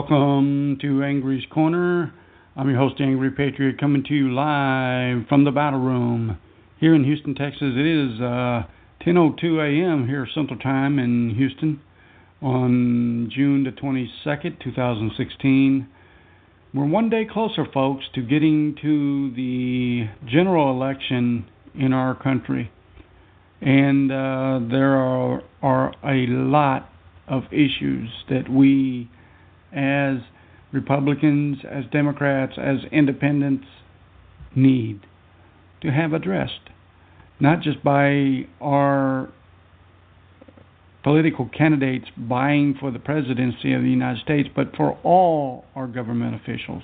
Welcome to Angry's Corner. I'm your host, Angry Patriot, coming to you live from the battle room here in Houston, Texas. It is uh, 10:02 a.m. here Central Time in Houston on June the 22nd, 2016. We're one day closer, folks, to getting to the general election in our country, and uh, there are are a lot of issues that we as Republicans, as Democrats, as independents need to have addressed, not just by our political candidates vying for the presidency of the United States, but for all our government officials,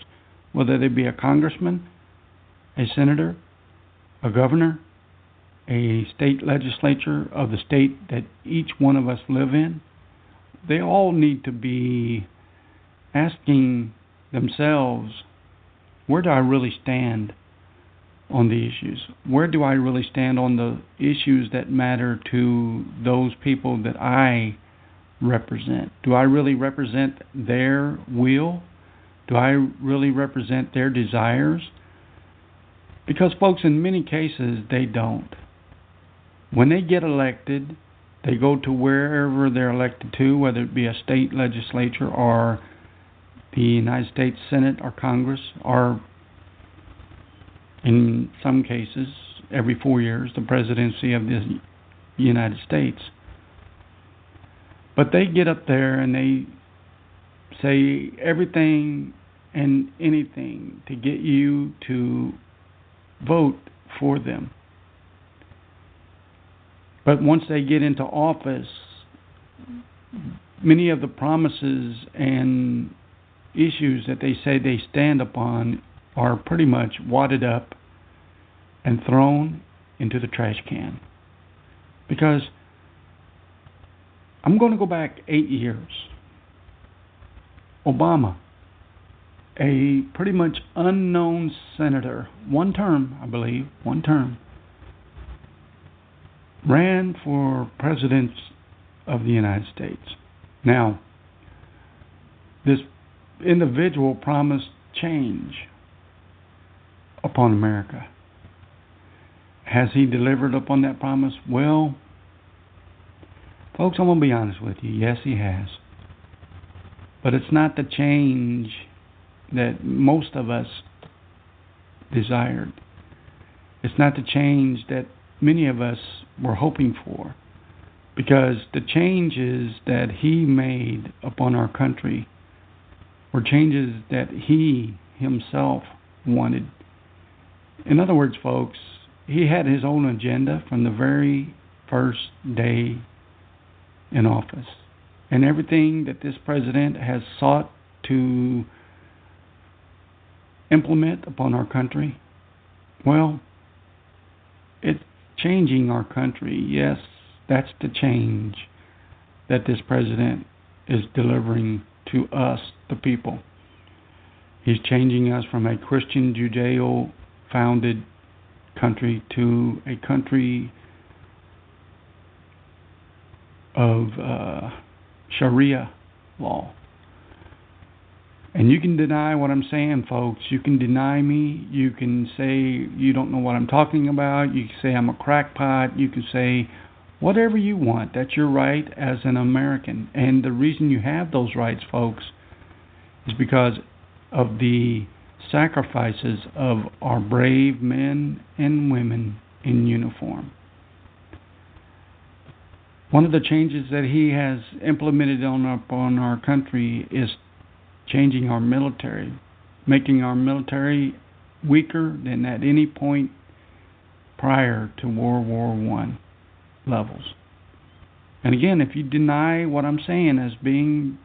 whether they be a congressman, a senator, a governor, a state legislature of the state that each one of us live in, they all need to be asking themselves, where do I really stand on the issues? Where do I really stand on the issues that matter to those people that I represent? Do I really represent their will? Do I really represent their desires? Because, folks, in many cases, they don't. When they get elected, they go to wherever they're elected to, whether it be a state legislature or the United States Senate or Congress, or in some cases, every four years, the presidency of the United States. But they get up there and they say everything and anything to get you to vote for them. But once they get into office, many of the promises and issues that they say they stand upon are pretty much wadded up and thrown into the trash can. Because I'm going to go back eight years. Obama, a pretty much unknown senator, one term, I believe, one term, ran for president of the United States. Now, this individual promised change upon America. Has he delivered upon that promise? Well, folks, I'm going to be honest with you. Yes, he has. But it's not the change that most of us desired. It's not the change that many of us were hoping for. Because the changes that he made upon our country were changes that he himself wanted. In other words, folks, he had his own agenda from the very first day in office. And everything that this president has sought to implement upon our country, well, it's changing our country. Yes, that's the change that this president is delivering to us, the people. He's changing us from a Christian Judeo founded country to a country of uh, Sharia law. And you can deny what I'm saying, folks. You can deny me. You can say you don't know what I'm talking about. You can say I'm a crackpot. You can say whatever you want. That's your right as an American. And the reason you have those rights, folks, is because of the sacrifices of our brave men and women in uniform. One of the changes that he has implemented on upon our country is changing our military, making our military weaker than at any point prior to World War One levels. And again, if you deny what I'm saying as being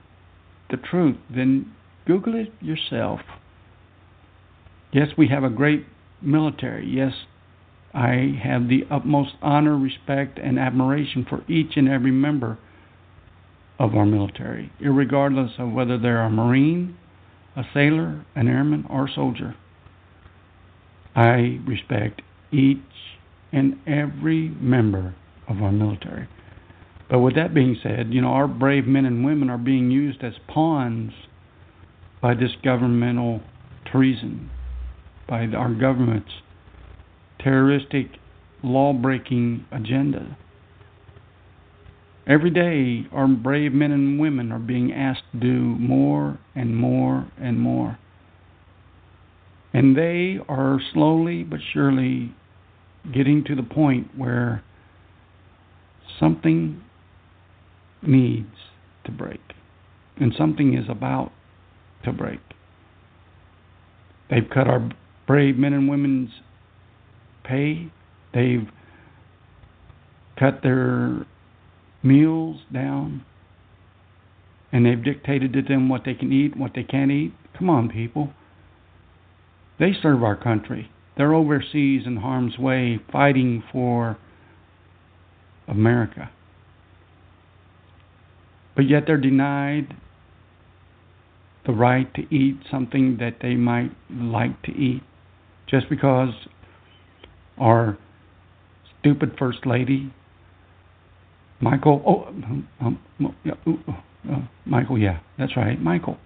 the truth, then Google it yourself. Yes, we have a great military. Yes, I have the utmost honor, respect, and admiration for each and every member of our military, regardless of whether they're a Marine, a sailor, an airman, or a soldier. I respect each and every member of our military. But with that being said, you know, our brave men and women are being used as pawns by this governmental treason, by our government's terroristic law breaking agenda. Every day, our brave men and women are being asked to do more and more and more. And they are slowly but surely getting to the point where something needs to break. And something is about to break. They've cut our brave men and women's pay. They've cut their meals down. And they've dictated to them what they can eat, what they can't eat. Come on, people. They serve our country. They're overseas in harm's way fighting for America. But yet they're denied the right to eat something that they might like to eat. Just because our stupid First Lady, Michael, oh, um, um yeah, uh, Michael, yeah, that's right, Michael,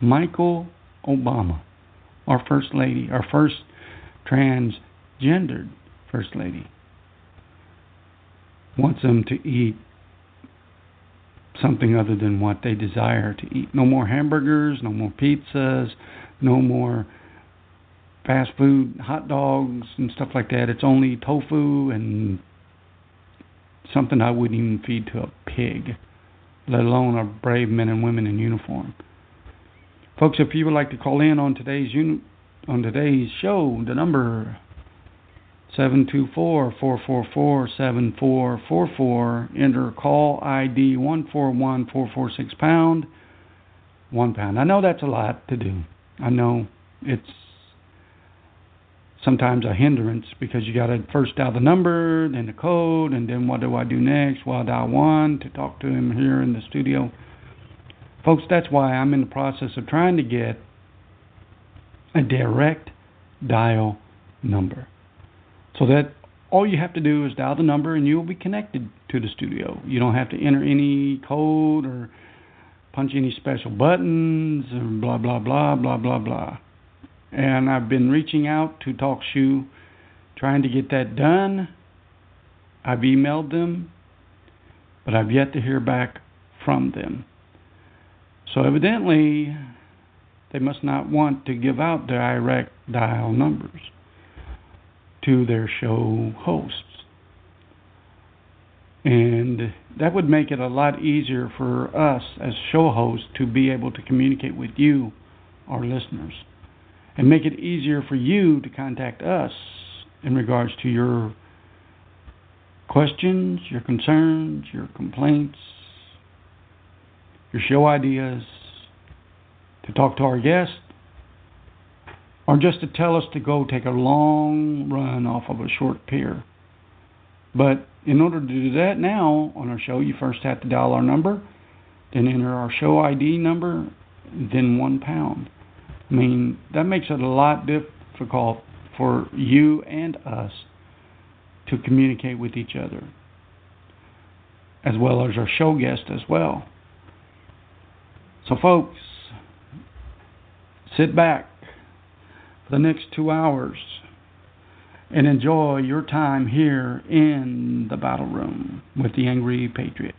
Michael Obama, our First Lady, our first transgendered First Lady wants them to eat something other than what they desire to eat. No more hamburgers, no more pizzas, no more fast food, hot dogs and stuff like that. It's only tofu and something I wouldn't even feed to a pig, let alone our brave men and women in uniform. Folks, if you would like to call in on today's uni- on today's show, the number 724-444-7444. Enter call ID 141446 pound. One pound. I know that's a lot to do. I know it's sometimes a hindrance because you got to first dial the number, then the code, and then what do I do next? Well, I dial one to talk to him here in the studio. Folks, that's why I'm in the process of trying to get a direct dial number so that all you have to do is dial the number and you'll be connected to the studio. You don't have to enter any code or punch any special buttons or blah, blah, blah, blah, blah, blah. And I've been reaching out to TalkShoe trying to get that done. I've emailed them, but I've yet to hear back from them. So evidently, they must not want to give out direct dial numbers to their show hosts. And that would make it a lot easier for us as show hosts to be able to communicate with you, our listeners, and make it easier for you to contact us in regards to your questions, your concerns, your complaints, your show ideas, to talk to our guest, or just to tell us to go take a long run off of a short pier. But in order to do that now on our show, you first have to dial our number, then enter our show ID number, then one pound. I mean, that makes it a lot difficult for you and us to communicate with each other, as well as our show guest as well. So, folks, sit back the next two hours and enjoy your time here in the battle room with the Angry Patriot.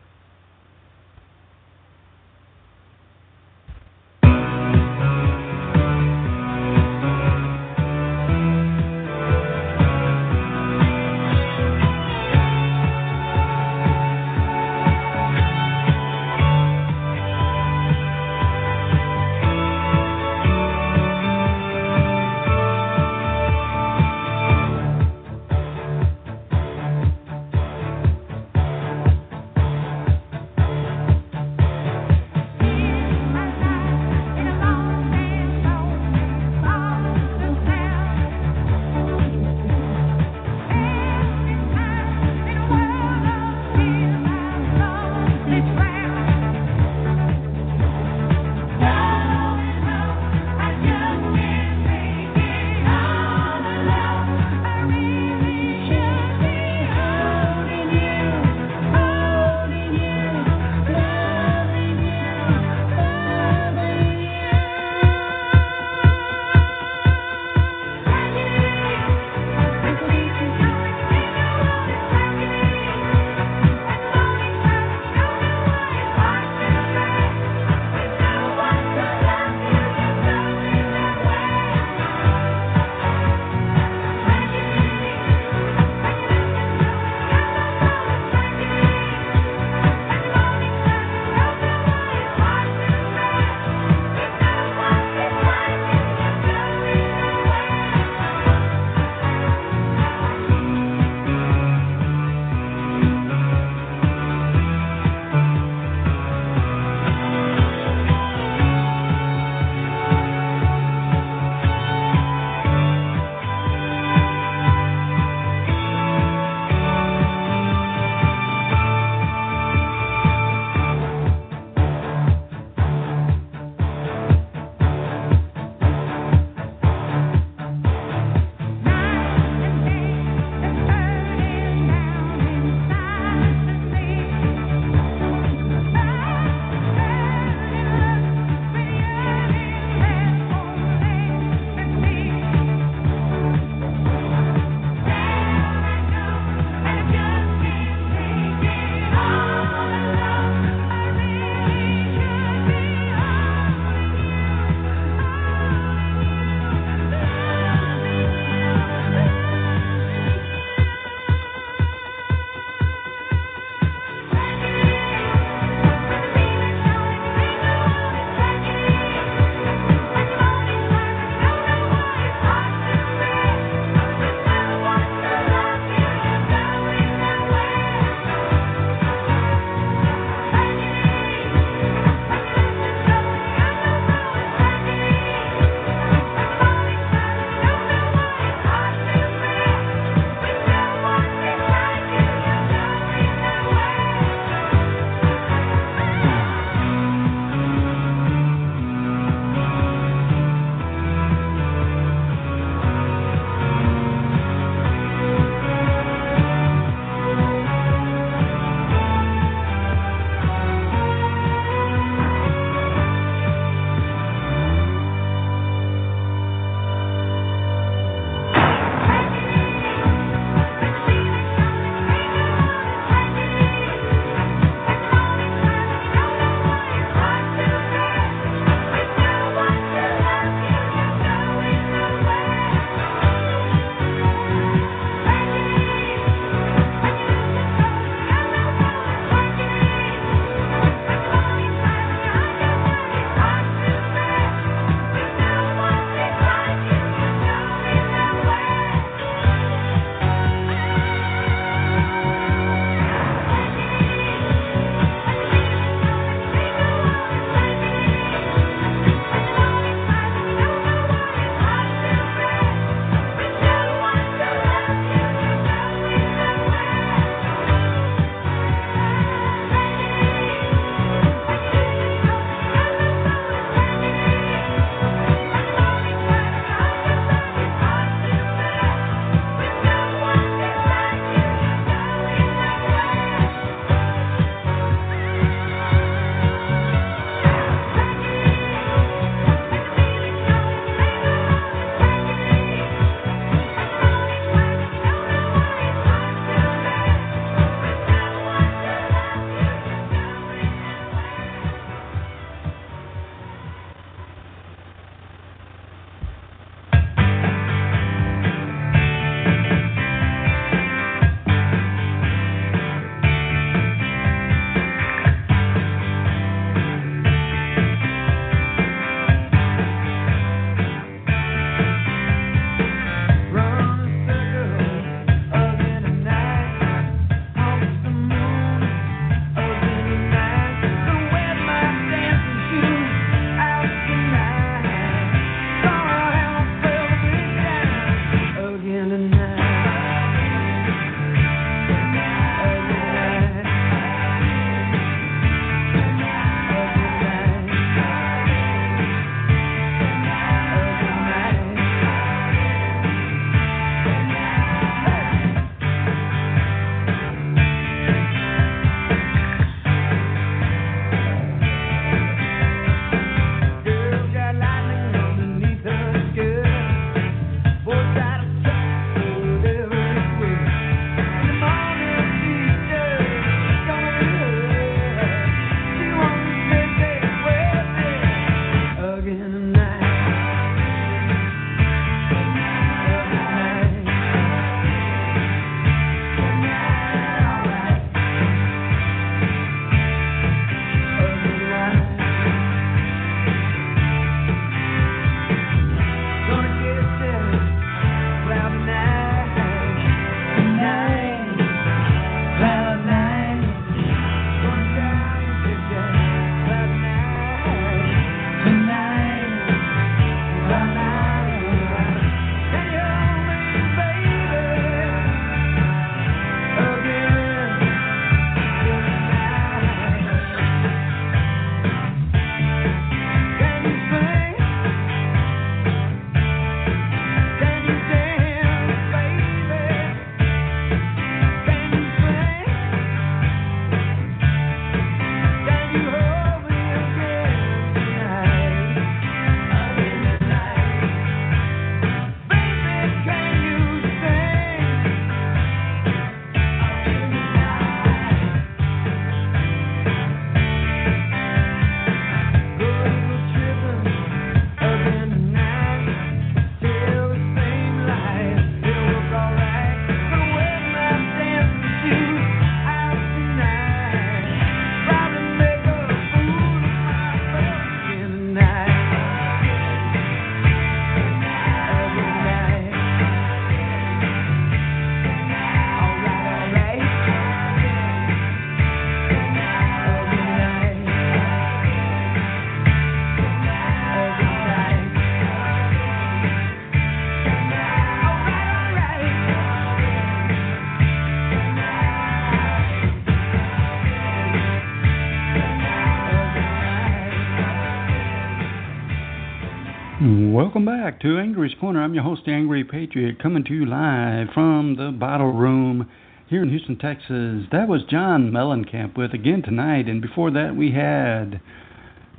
Welcome back to Angry's Corner. I'm your host, Angry Patriot, coming to you live from the Bottle Room here in Houston, Texas. That was John Mellencamp with Again Tonight, and before that we had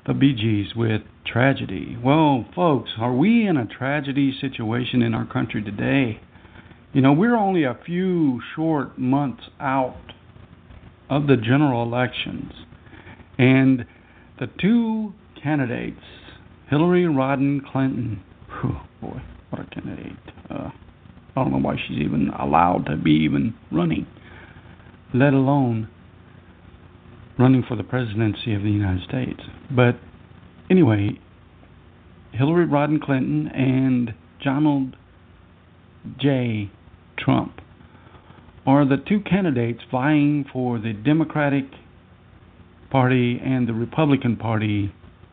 the Bee Gees with Tragedy. Well, folks, are we in a tragedy situation in our country today? You know, we're only a few short months out of the general elections, and the two candidates Hillary Rodham Clinton. Whew, boy, what a candidate. Uh, I don't know why she's even allowed to be even running, let alone running for the presidency of the United States. But anyway, Hillary Rodham Clinton and Donald J. Trump are the two candidates vying for the Democratic Party and the Republican Party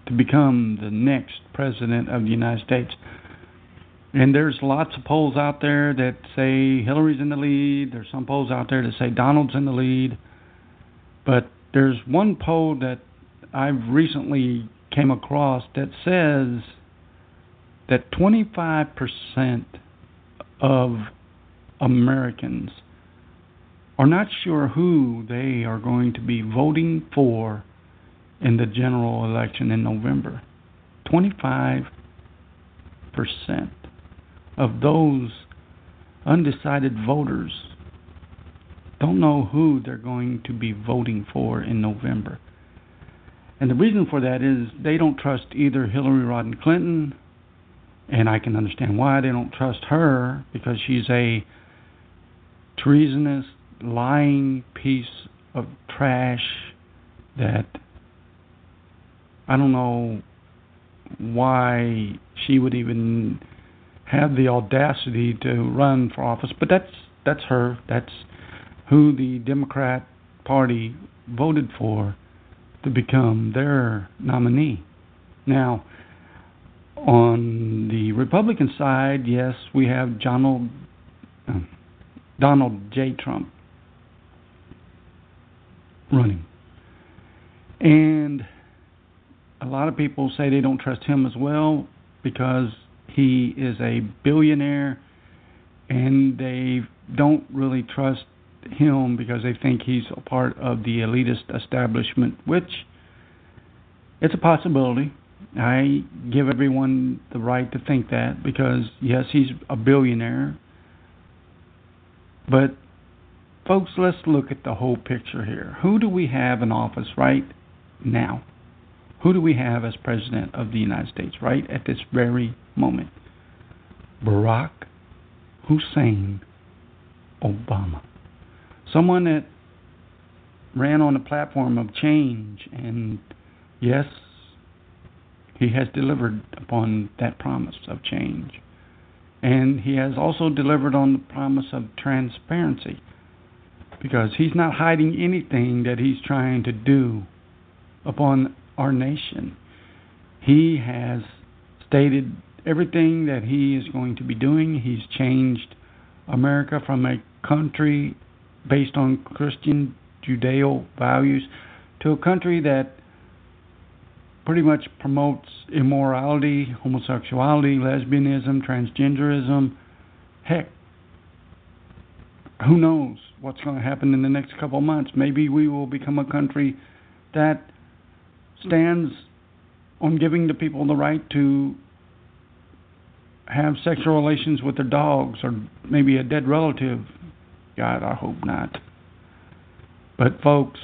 to become the next president of the United States. And there's lots of polls out there that say Hillary's in the lead. There's some polls out there that say Donald's in the lead. But there's one poll that I've recently came across that says that 25% of Americans are not sure who they are going to be voting for in the general election in November. 25% of those undecided voters don't know who they're going to be voting for in November. And the reason for that is they don't trust either Hillary Rodham Clinton, and I can understand why they don't trust her because she's a treasonous, lying piece of trash that I don't know why she would even have the audacity to run for office, but that's that's her. That's who the Democrat Party voted for to become their nominee. Now, on the Republican side, yes, we have Donald uh, Donald J. Trump running, and a lot of people say they don't trust him as well because he is a billionaire and they don't really trust him because they think he's a part of the elitist establishment, which it's a possibility. I give everyone the right to think that because, yes, he's a billionaire. But, folks, let's look at the whole picture here. Who do we have in office right now? Who do we have as President of the United States right at this very moment? Barack Hussein Obama. Someone that ran on the platform of change, and yes, he has delivered upon that promise of change. And he has also delivered on the promise of transparency because he's not hiding anything that he's trying to do upon our nation. He has stated everything that he is going to be doing. He's changed America from a country based on Christian Judeo values to a country that pretty much promotes immorality, homosexuality, lesbianism, transgenderism. Heck, who knows what's going to happen in the next couple of months? Maybe we will become a country that stands on giving the people the right to have sexual relations with their dogs or maybe a dead relative. God, I hope not. But, folks,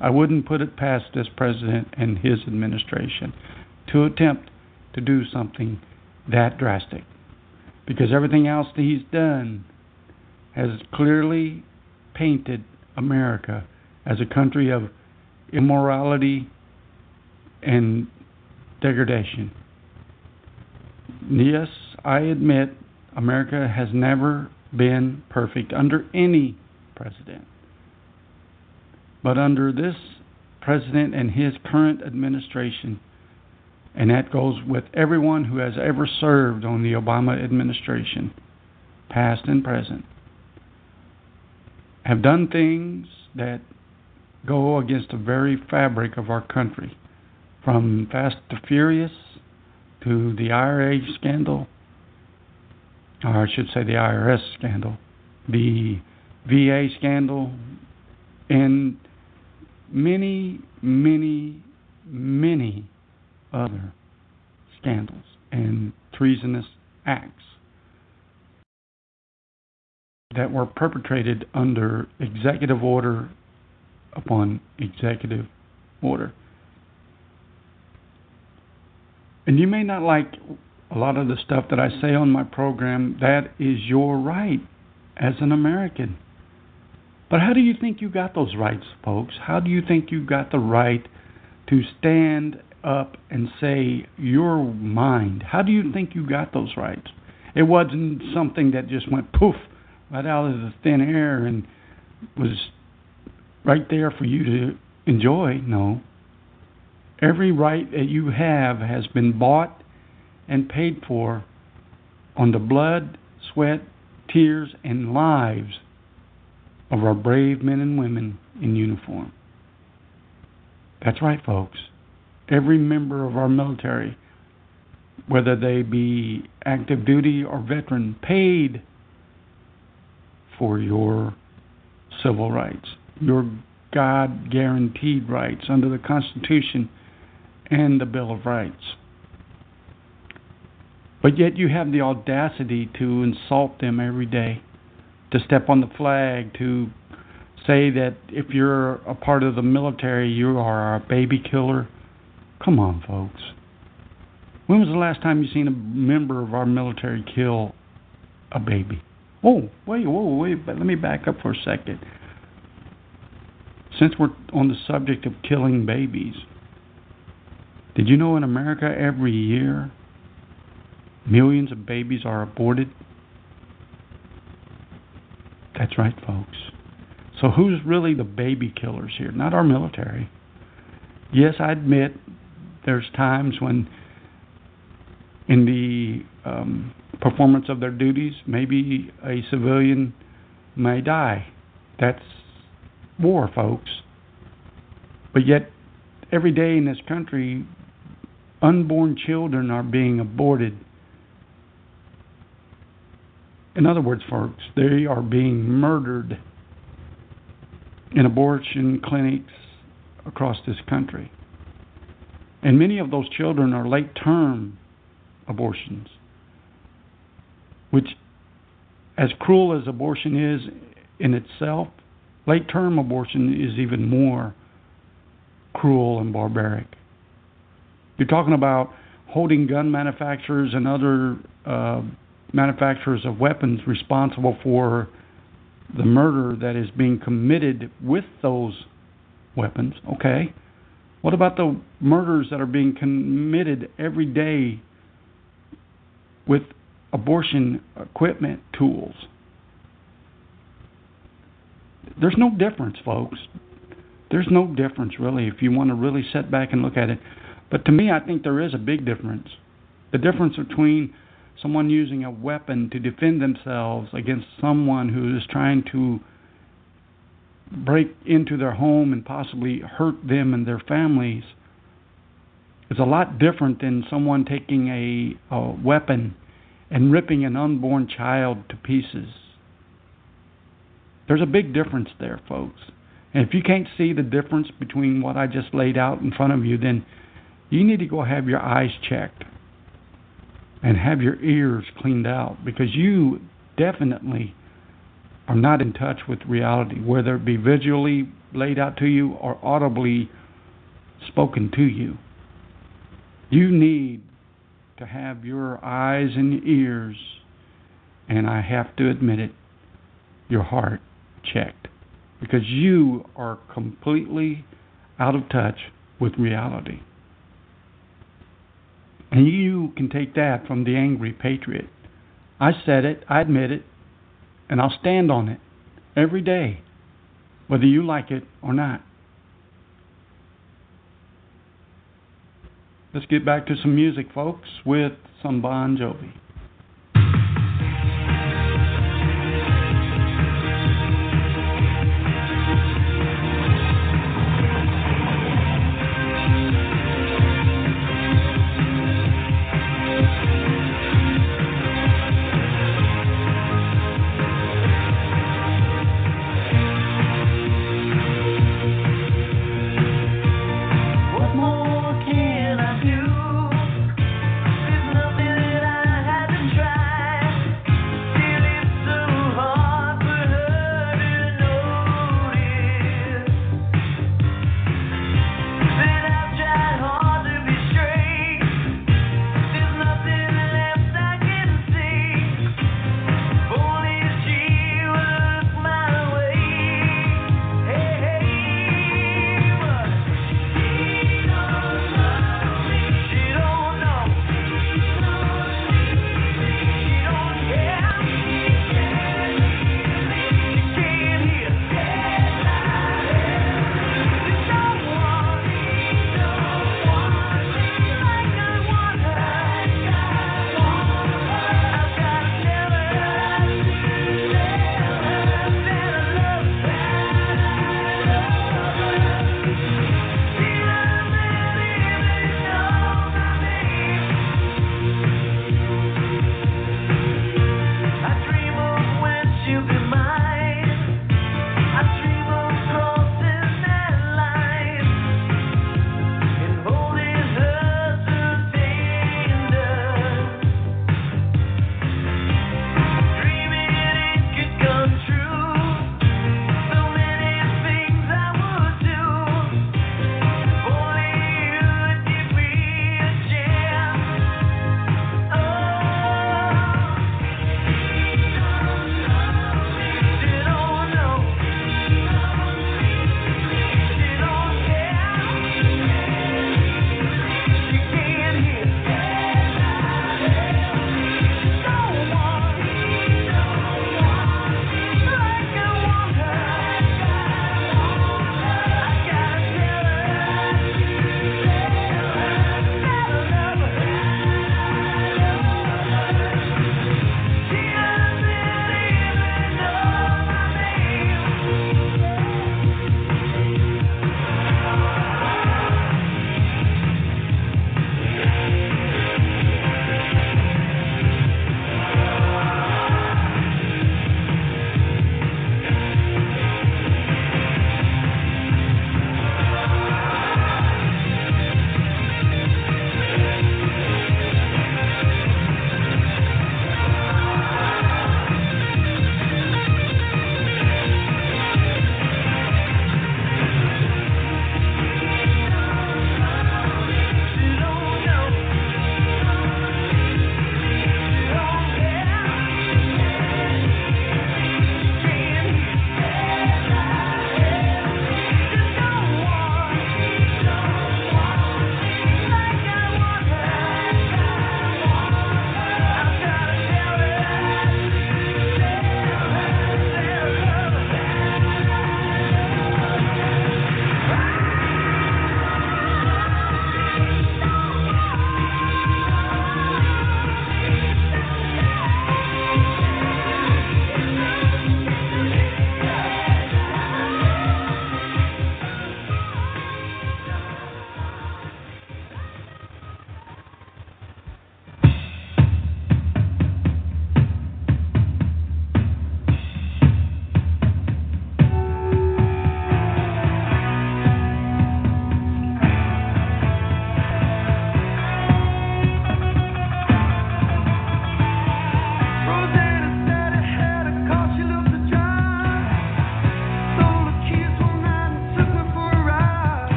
I wouldn't put it past this president and his administration to attempt to do something that drastic. Because everything else that he's done has clearly painted America as a country of immorality and degradation. Yes, I admit America has never been perfect under any president. But under this president and his current administration, and that goes with everyone who has ever served on the Obama administration, past and present, have done things that go against the very fabric of our country, from Fast to Furious to the IRA scandal, or I should say the IRS scandal, the VA scandal, and many, many, many other scandals and treasonous acts that were perpetrated under executive order upon executive order. And you may not like a lot of the stuff that I say on my program. That is your right as an American. But how do you think you got those rights, folks? How do you think you got the right to stand up and say your mind? How do you think you got those rights? It wasn't something that just went poof right out of the thin air and was right there for you to enjoy. No. Every right that you have has been bought and paid for on the blood, sweat, tears, and lives of our brave men and women in uniform. That's right, folks. Every member of our military, whether they be active duty or veteran, paid for your civil rights, your God guaranteed rights under the Constitution and the Bill of Rights. But yet you have the audacity to insult them every day, to step on the flag, to say that if you're a part of the military, you are a baby killer. Come on, folks. When was the last time you seen a member of our military kill a baby? Oh, wait, whoa, wait, but let me back up for a second. Since we're on the subject of killing babies, did you know in America every year millions of babies are aborted? That's right, folks. So who's really the baby killers here? Not our military. Yes, I admit there's times when in the um, performance of their duties, maybe a civilian may die. That's war, folks. But yet, every day in this country, unborn children are being aborted. In other words, folks, they are being murdered in abortion clinics across this country. And many of those children are late term abortions which, as cruel as abortion is in itself, late term abortion is even more cruel and barbaric. You're talking about holding gun manufacturers and other uh, manufacturers of weapons responsible for the murder that is being committed with those weapons. Okay. What about the murders that are being committed every day with abortion equipment tools. There's no difference, folks. There's no difference, really, if you want to really sit back and look at it. But to me, I think there is a big difference. The difference between someone using a weapon to defend themselves against someone who is trying to break into their home and possibly hurt them and their families is a lot different than someone taking a, a weapon and ripping an unborn child to pieces. There's a big difference there, folks. And if you can't see the difference between what I just laid out in front of you, then you need to go have your eyes checked and have your ears cleaned out because you definitely are not in touch with reality, whether it be visually laid out to you or audibly spoken to you. You need to have your eyes and ears, and I have to admit it, your heart checked. Because you are completely out of touch with reality. And you can take that from the angry patriot. I said it, I admit it, and I'll stand on it every day, whether you like it or not. Let's get back to some music, folks, with some Bon Jovi.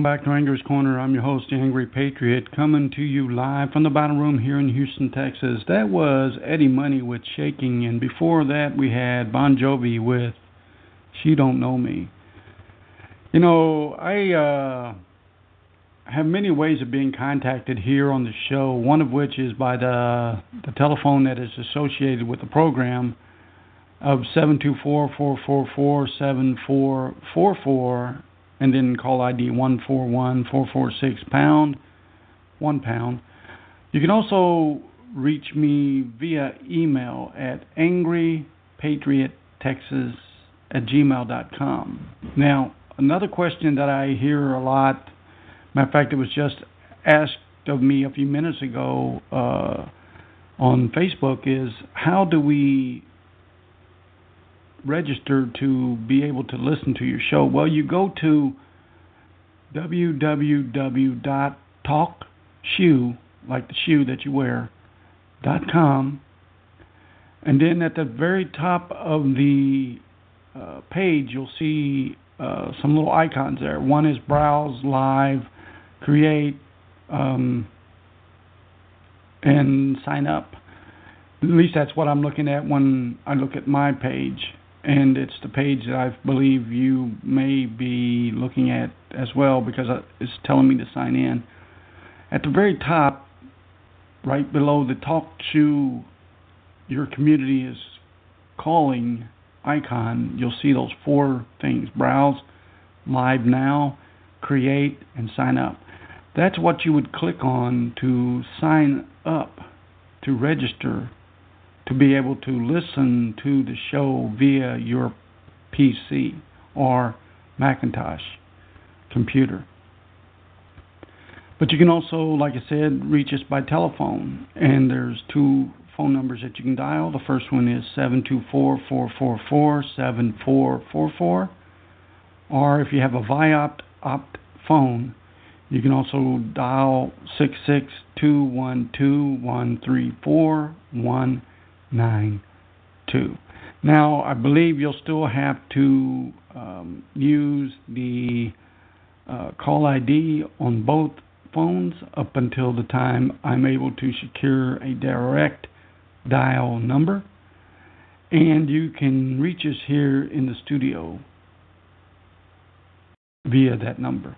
Welcome back to Angry's Corner. I'm your host, Angry Patriot, coming to you live from the Battle Room here in Houston, Texas. That was Eddie Money with Shaking, and before that we had Bon Jovi with She Don't Know Me. You know, I uh, have many ways of being contacted here on the show, one of which is by the, the telephone that is associated with the program of 724 444 7444 and then call ID 141446 pound, 1 pound. You can also reach me via email at angrypatriottexas at gmail.com. Now, another question that I hear a lot, matter of fact, it was just asked of me a few minutes ago uh, on Facebook, is how do we register to be able to listen to your show? Well, you go to www.talkshoe, like the shoe that you wear, dot com, and then at the very top of the uh, page, you'll see uh, some little icons there. One is browse, live, create, um, and sign up. At least that's what I'm looking at when I look at my page and it's the page that I believe you may be looking at as well because it's telling me to sign in. At the very top, right below the talk to your community is calling icon, you'll see those four things browse, live now, create, and sign up. That's what you would click on to sign up to register to be able to listen to the show via your PC or Macintosh computer. But you can also, like I said, reach us by telephone, and there's two phone numbers that you can dial. The first one is 724 444 7444. Or if you have a VoIP opt phone, you can also dial 66212 134 nine two. Now, I believe you'll still have to um, use the uh, call ID on both phones up until the time I'm able to secure a direct dial number. And you can reach us here in the studio via that number.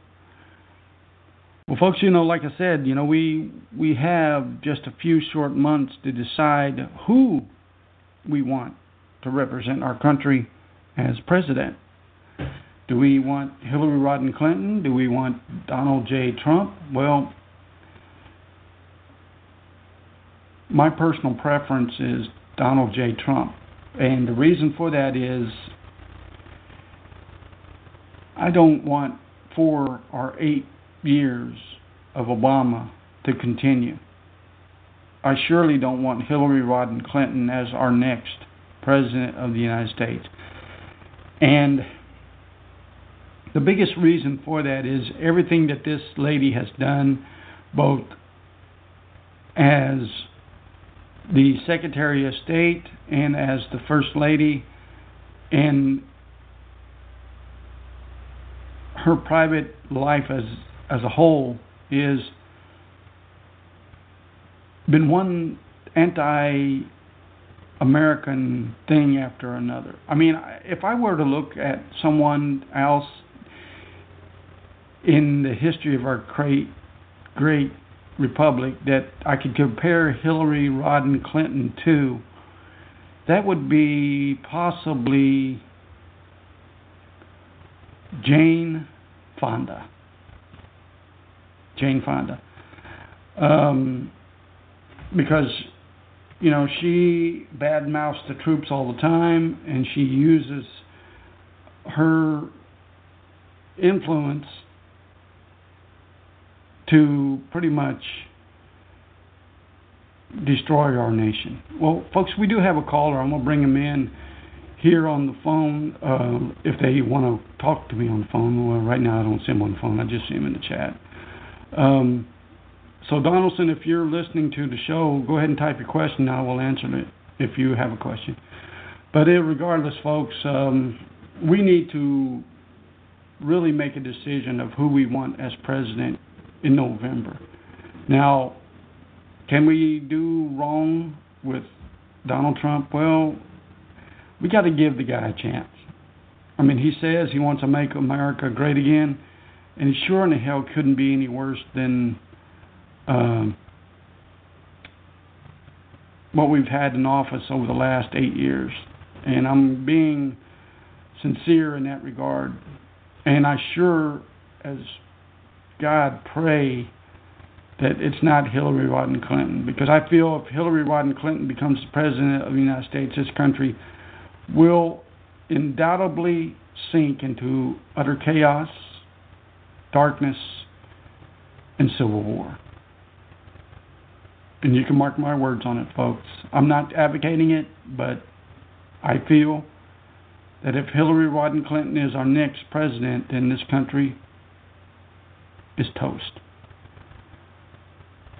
Well, folks, you know, like I said, you know, we we have just a few short months to decide who we want to represent our country as president. Do we want Hillary Rodham Clinton? Do we want Donald J. Trump? Well, my personal preference is Donald J. Trump. And the reason for that is I don't want four or eight years of Obama to continue. I surely don't want Hillary Rodham Clinton as our next president of the United States. And the biggest reason for that is everything that this lady has done, both as the Secretary of State and as the First Lady, and her private life as as a whole is been one anti American thing after another. I mean, if I were to look at someone else in the history of our great, great republic that I could compare Hillary Rodham Clinton to, that would be possibly Jane Fonda. Jane Fonda. Um, because, you know, she badmouths the troops all the time and she uses her influence to pretty much destroy our nation. Well, folks, we do have a caller. I'm going to bring him in here on the phone uh, if they want to talk to me on the phone. Well, right now I don't see him on the phone. I just see him in the chat. Um, so, Donaldson, if you're listening to the show, go ahead and type your question. I will answer it if you have a question. But regardless, folks, um, we need to really make a decision of who we want as president in November. Now, can we do wrong with Donald Trump? Well, we got to give the guy a chance. I mean, he says he wants to make America great again, and he sure in the hell couldn't be any worse than um, what we've had in office over the last eight years. And I'm being sincere in that regard. And I sure, as God, pray that it's not Hillary Rodham Clinton, because I feel if Hillary Rodham Clinton becomes the president of the United States, this country will undoubtedly sink into utter chaos, darkness, and civil war. And you can mark my words on it, folks. I'm not advocating it, but I feel that if Hillary Rodham Clinton is our next president, then this country is toast.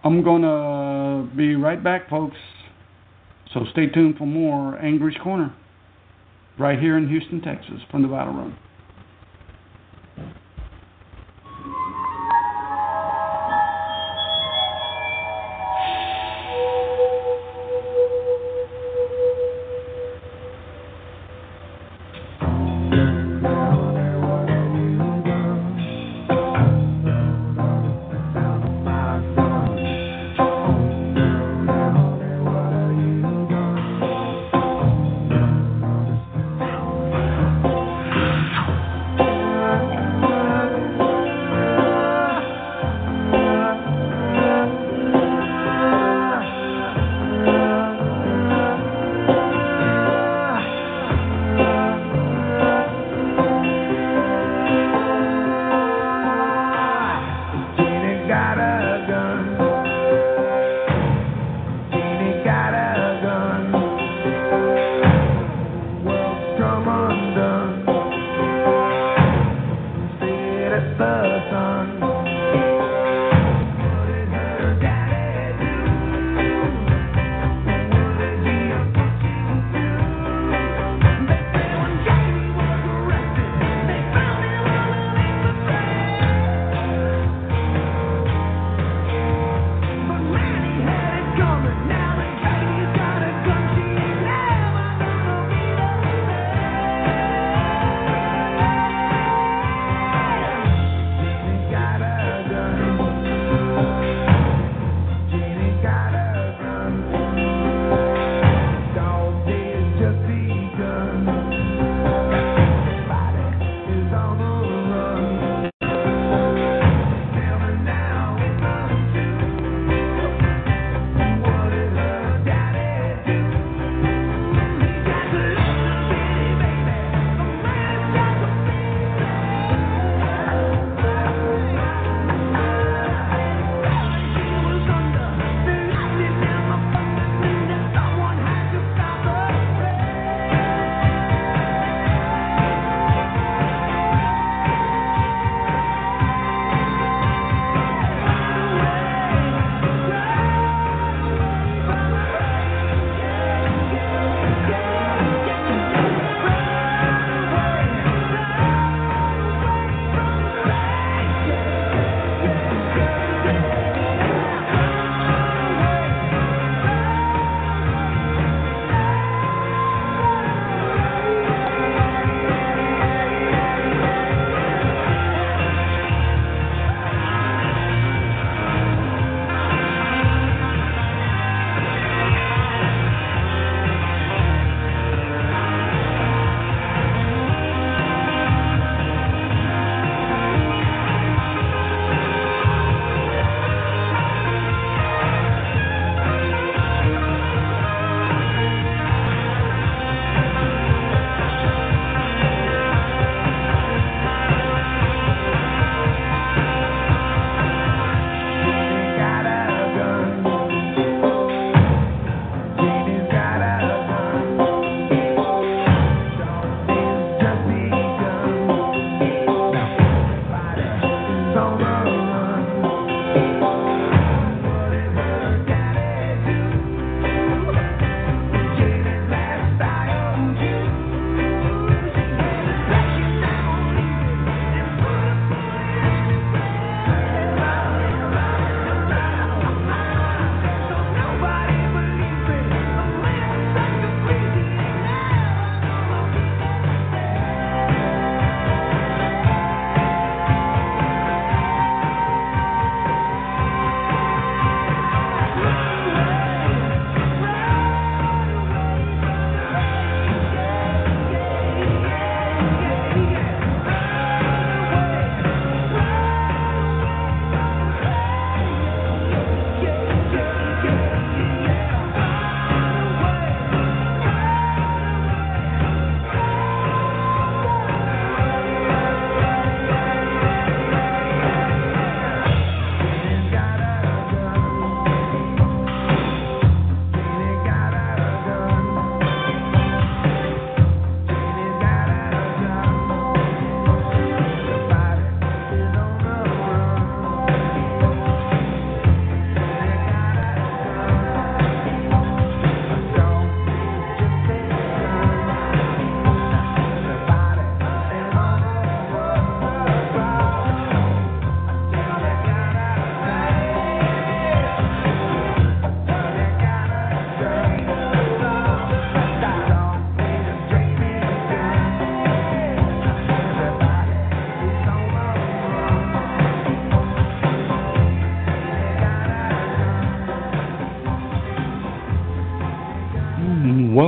I'm going to be right back, folks. So stay tuned for more Angry's Corner right here in Houston, Texas, from the Battle Room.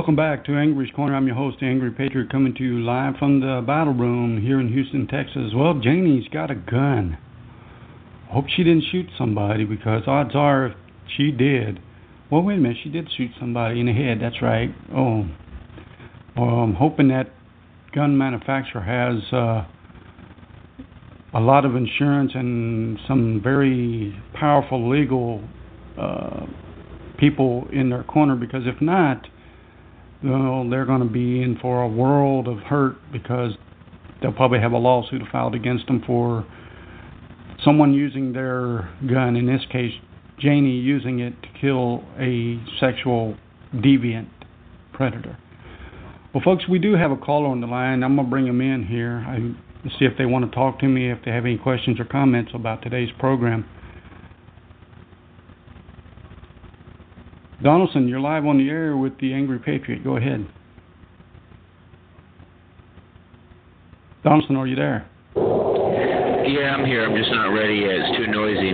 Welcome back to Angry's Corner. I'm your host, Angry Patriot, coming to you live from the battle room here in Houston, Texas. Well, Janie's got a gun. Hope she didn't shoot somebody because odds are she did. Well, wait a minute, she did shoot somebody in the head. That's right. Oh, well, I'm hoping that gun manufacturer has uh, a lot of insurance and some very powerful legal uh, people in their corner because if not, well, they're going to be in for a world of hurt because they'll probably have a lawsuit filed against them for someone using their gun, in this case, Janie using it to kill a sexual deviant predator. Well, folks, we do have a caller on the line. I'm going to bring them in here. I see if they want to talk to me, if they have any questions or comments about today's program. Donaldson, you're live on the air with the Angry Patriot. Go ahead. Donaldson, are you there? Yeah, I'm here. I'm just not ready yet. It's too noisy.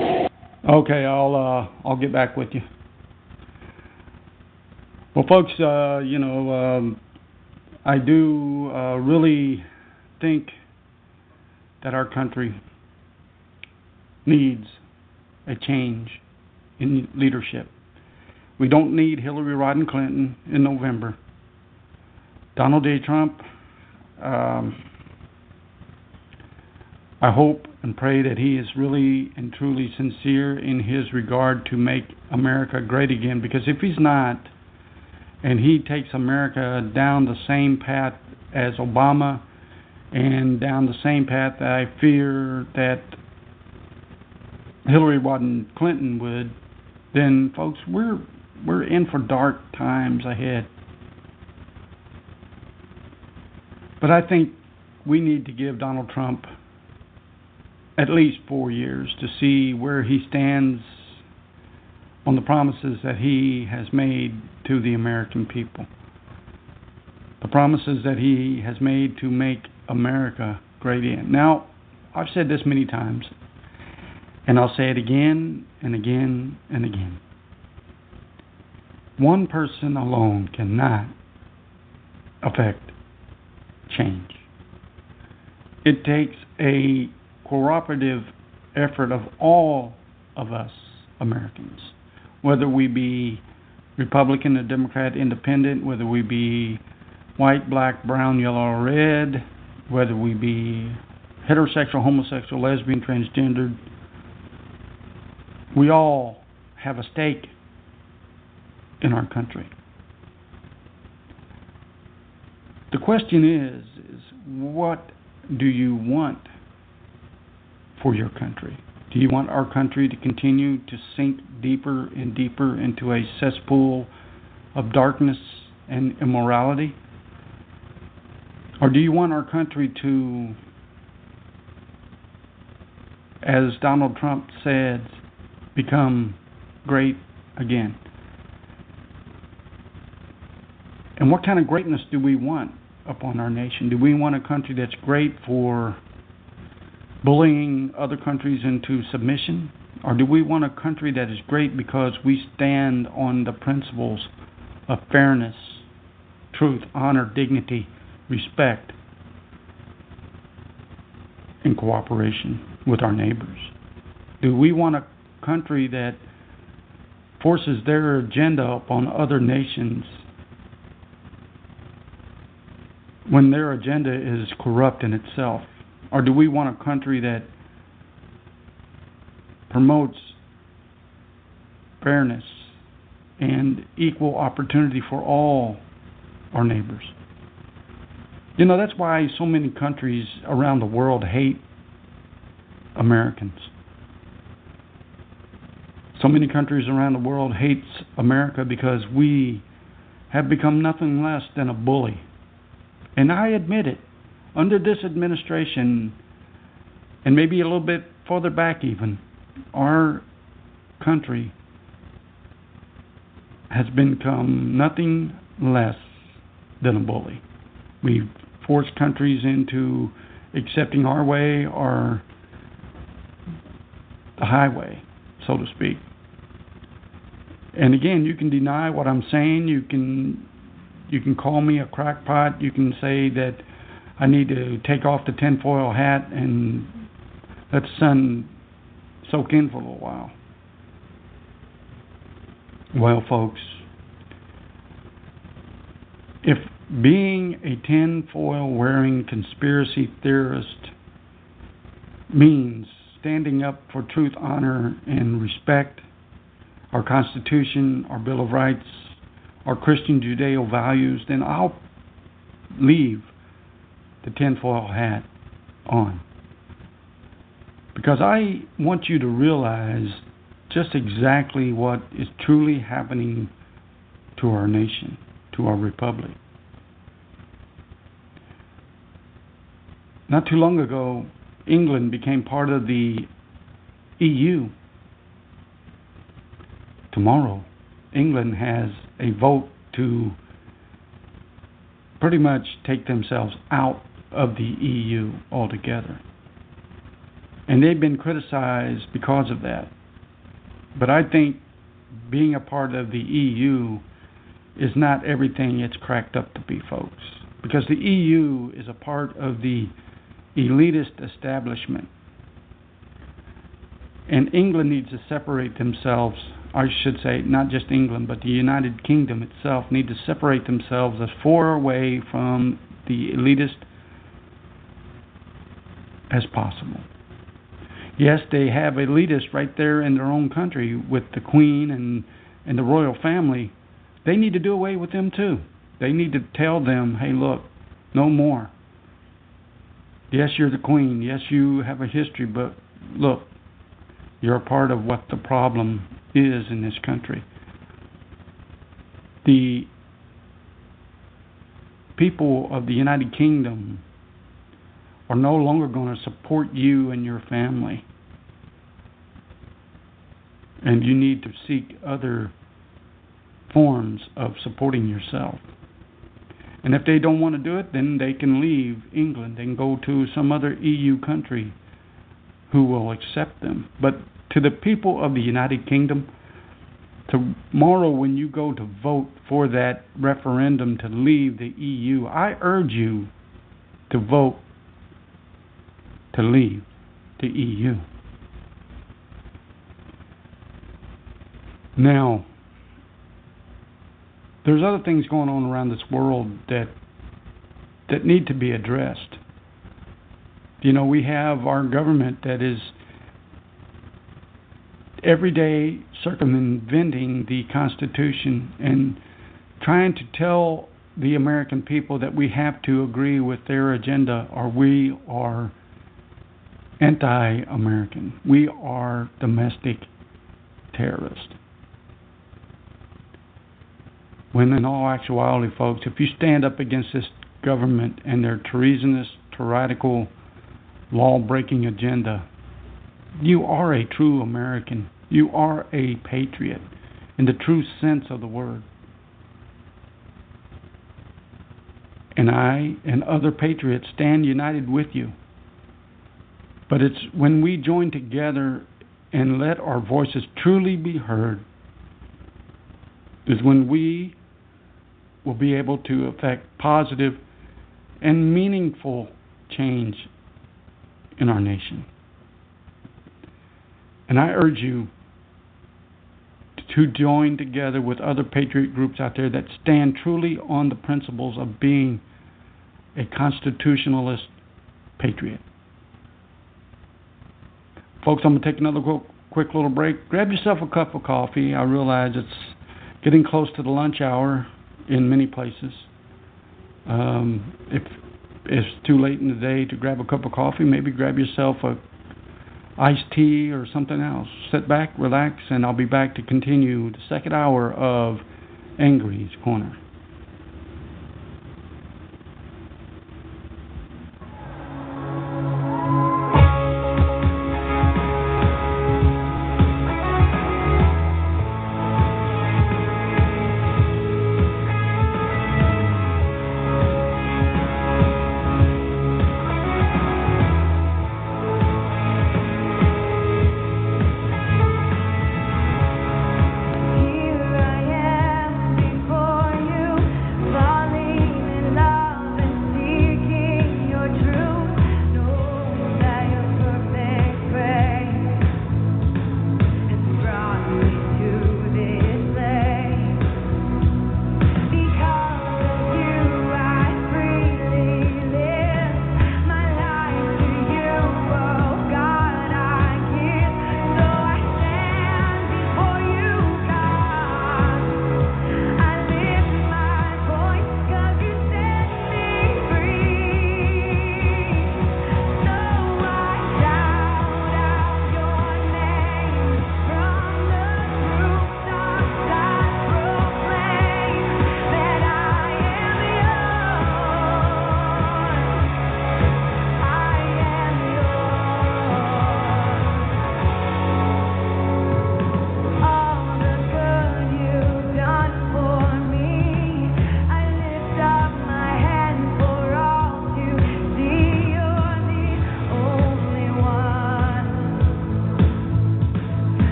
Okay, I'll uh, I'll get back with you. Well, folks, uh, you know, um, I do uh, really think that our country needs a change in leadership. We don't need Hillary Rodham Clinton in November. Donald J. Trump, um, I hope and pray that he is really and truly sincere in his regard to make America great again. Because if he's not, and he takes America down the same path as Obama and down the same path that I fear that Hillary Rodham Clinton would, then folks, we're we're in for dark times ahead. But I think we need to give Donald Trump at least four years to see where he stands on the promises that he has made to the American people. The promises that he has made to make America great again. Now, I've said this many times, and I'll say it again and again and again. One person alone cannot affect change. It takes a cooperative effort of all of us Americans, whether we be Republican or Democrat, Independent, whether we be white, black, brown, yellow, or red, whether we be heterosexual, homosexual, lesbian, transgendered, we all have a stake in our country. The question is, is what do you want for your country? Do you want our country to continue to sink deeper and deeper into a cesspool of darkness and immorality? Or do you want our country to, as Donald Trump said, become great again? And what kind of greatness do we want upon our nation? Do we want a country that's great for bullying other countries into submission? Or do we want a country that is great because we stand on the principles of fairness, truth, honor, dignity, respect, and cooperation with our neighbors? Do we want a country that forces their agenda upon other nations when their agenda is corrupt in itself? Or do we want a country that promotes fairness and equal opportunity for all our neighbors? You know, that's why so many countries around the world hate Americans. So many countries around the world hates America because we have become nothing less than a bully and I admit it, under this administration, and maybe a little bit further back even, our country has become nothing less than a bully. We've forced countries into accepting our way or the highway, so to speak. And again, you can deny what I'm saying. You can You can call me a crackpot. You can say that I need to take off the tinfoil hat and let the sun soak in for a little while. Well, folks, if being a tinfoil wearing conspiracy theorist means standing up for truth, honor, and respect, our Constitution, our Bill of Rights, our Christian Judeo values, then I'll leave the tinfoil hat on. Because I want you to realize just exactly what is truly happening to our nation, to our republic. Not too long ago, England became part of the EU. Tomorrow, England has a vote to pretty much take themselves out of the EU altogether. And they've been criticized because of that. But I think being a part of the EU is not everything it's cracked up to be, folks. Because the EU is a part of the elitist establishment. And England needs to separate themselves, I should say, not just England, but the United Kingdom itself need to separate themselves as far away from the elitist as possible. Yes, they have elitists right there in their own country with the Queen and, and the royal family. They need to do away with them too. They need to tell them, hey, look, no more. Yes, you're the Queen. Yes, you have a history, but look, you're a part of what the problem is in this country. The people of the United Kingdom are no longer going to support you and your family. And you need to seek other forms of supporting yourself. And if they don't want to do it, then they can leave England and go to some other EU country who will accept them. But to the people of the United Kingdom, tomorrow when you go to vote for that referendum to leave the EU, I urge you to vote to leave the EU. Now, there's other things going on around this world that that need to be addressed. You know, we have our government that is every day circumventing the Constitution and trying to tell the American people that we have to agree with their agenda or we are anti American. We are domestic terrorists. When in all actuality, folks, if you stand up against this government and their treasonous, tyrannical, law breaking agenda, you are a true American. You are a patriot in the true sense of the word. And I and other patriots stand united with you. But it's when we join together and let our voices truly be heard, is when we will be able to affect positive and meaningful change in our nation. And I urge you to join together with other patriot groups out there that stand truly on the principles of being a constitutionalist patriot. Folks, I'm going to take another quick little break. Grab yourself a cup of coffee. I realize it's getting close to the lunch hour in many places. Um, if it's too late in the day to grab a cup of coffee, maybe grab yourself a iced tea or something else. Sit back, relax, and I'll be back to continue the second hour of Angry's Corner.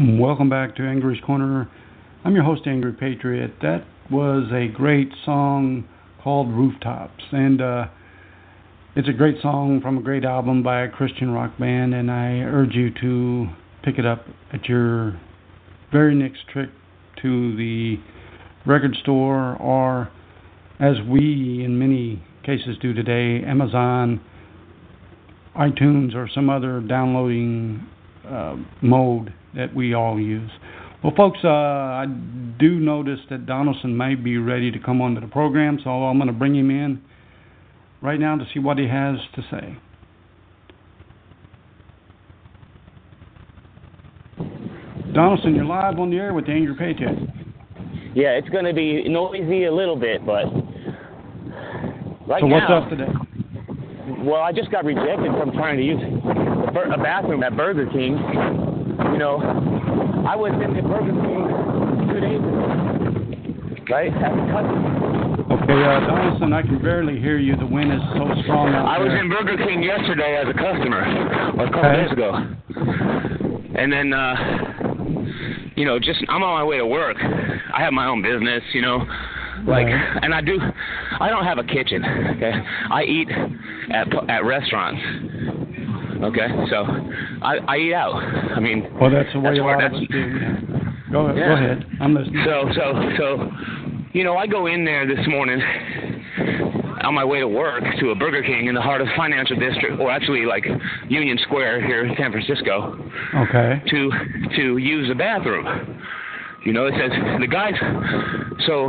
Welcome back to Angry's Corner. I'm your host, Angry Patriot. That was a great song called Rooftops, and uh, it's a great song from a great album by a Christian rock band, and I urge you to pick it up at your very next trip to the record store, or as we in many cases do today, Amazon, iTunes, or some other downloading uh, mode that we all use. Well, folks, uh, I do notice that Donaldson may be ready to come onto the program, so I'm going to bring him in right now to see what he has to say. Donaldson, you're live on the air with the Angry Patriot. Yeah, it's going to be noisy a little bit, but right so what's now, up today? Well, I just got rejected from trying to use a bathroom at Burger King. You know, I was in the Burger King two days ago, right? As a customer. Okay, uh, Donaldson, I can barely hear you. The wind is so strong I was there. in Burger King yesterday as a customer, or a couple Okay. days ago, and then, uh, you know, just I'm on my way to work. I have my own business, you know, like, Right. and I do. I don't have a kitchen. Okay, I eat at at restaurants. Okay, so I I eat out. I mean, Well, that's the way that's a lot of us do. Yeah. Go, go Yeah. ahead. I'm listening. So, so, so, you know, I go in there this morning on my way to work to a Burger King in the heart of financial district, or actually like Union Square here in San Francisco, Okay. to to use the bathroom. You know, it says the guys. So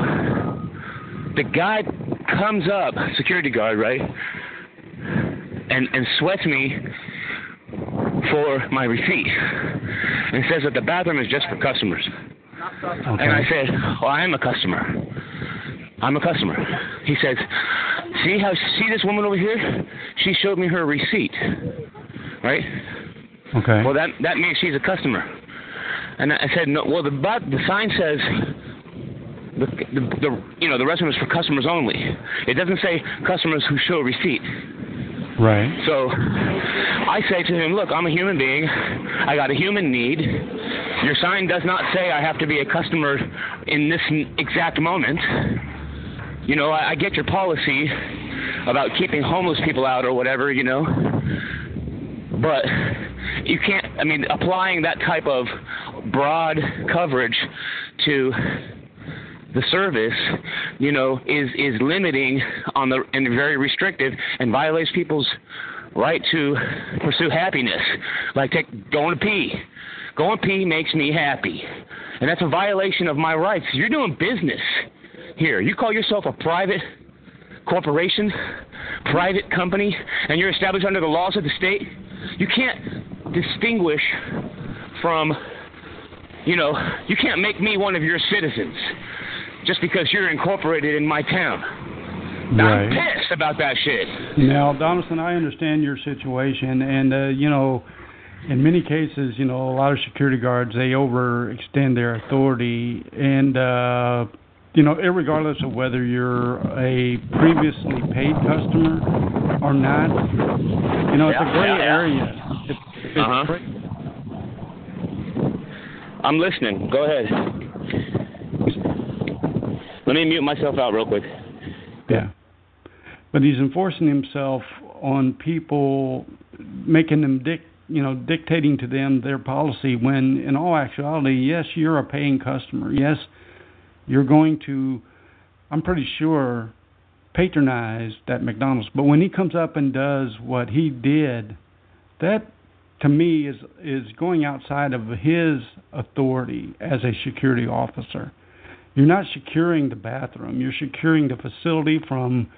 the guy comes up, security guard, right, and and sweats me for my receipt, and says that the bathroom is just for customers. Okay. And I said, Well, I am a customer. I'm a customer. He says, See how see this woman over here? She showed me her receipt. Right? okay. Well that that means she's a customer. And I said, No well the but the sign says the, the, the you know the restroom is for customers only. It doesn't say customers who show receipt. Right. So I say to him, Look, I'm a human being. I got a human need. Your sign does not say I have to be a customer in this exact moment. You know, I, I get your policy about keeping homeless people out or whatever, you know. But you can't, I mean, applying that type of broad coverage to the service, you know, is is limiting on the and very restrictive and violates people's right to pursue happiness. Like take going to pee. Going pee makes me happy. And that's a violation of my rights. You're doing business here. You call yourself a private corporation, private company, and you're established under the laws of the state. You can't distinguish from you know, you can't make me one of your citizens just because you're incorporated in my town. Now, I'm pissed about that shit. Now, Donaldson, I understand your situation, and uh, you know, in many cases, you know, a lot of security guards they overextend their authority, and uh, you know, regardless of whether you're a previously paid customer or not, you know, it's a gray yeah, yeah. area. It's, it's Uh-huh. I'm listening. Go ahead. Let me mute myself out real quick. Yeah. But he's enforcing himself on people making them dic you know dictating to them their policy when in all actuality yes you're a paying customer yes you're going to I'm pretty sure patronize that McDonald's but when he comes up and does what he did that to me is is going outside of his authority as a security officer you're not securing the bathroom. You're securing the facility from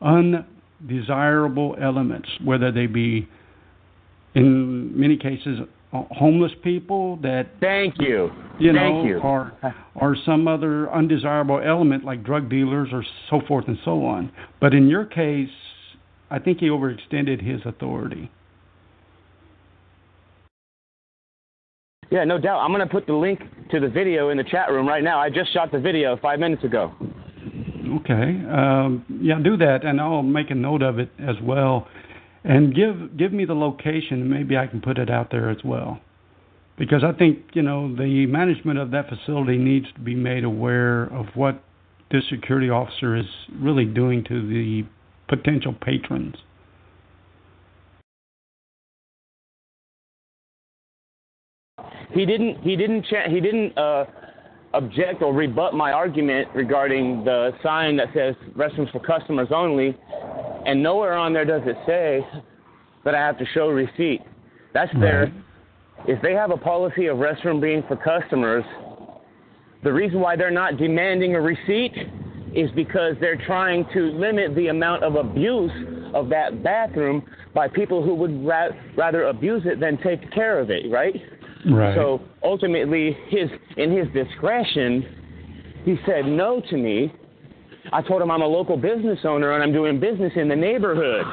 undesirable elements whether they be in many cases uh, homeless people that thank you. you thank know you. or or some other undesirable element like drug dealers or so forth and so on. But in your case i think he overextended his authority Yeah, no doubt. I'm going to put the link to the video in the chat room right now. I just shot the video five minutes ago. Okay. Um, yeah, do that, and I'll make a note of it as well, and give give me the location. Maybe I can put it out there as well, because I think you know the management of that facility needs to be made aware of what this security officer is really doing to the potential patrons. He didn't. He didn't. Cha- he didn't uh, object or rebut my argument regarding the sign that says restrooms for customers only, and nowhere on there does it say that I have to show receipt. That's their. If they have a policy of restroom being for customers, the reason why they're not demanding a receipt is because they're trying to limit the amount of abuse of that bathroom by people who would ra- rather abuse it than take care of it, right? Right. So ultimately, his in his discretion, he said no to me. I told him I'm a local business owner and I'm doing business in the neighborhood.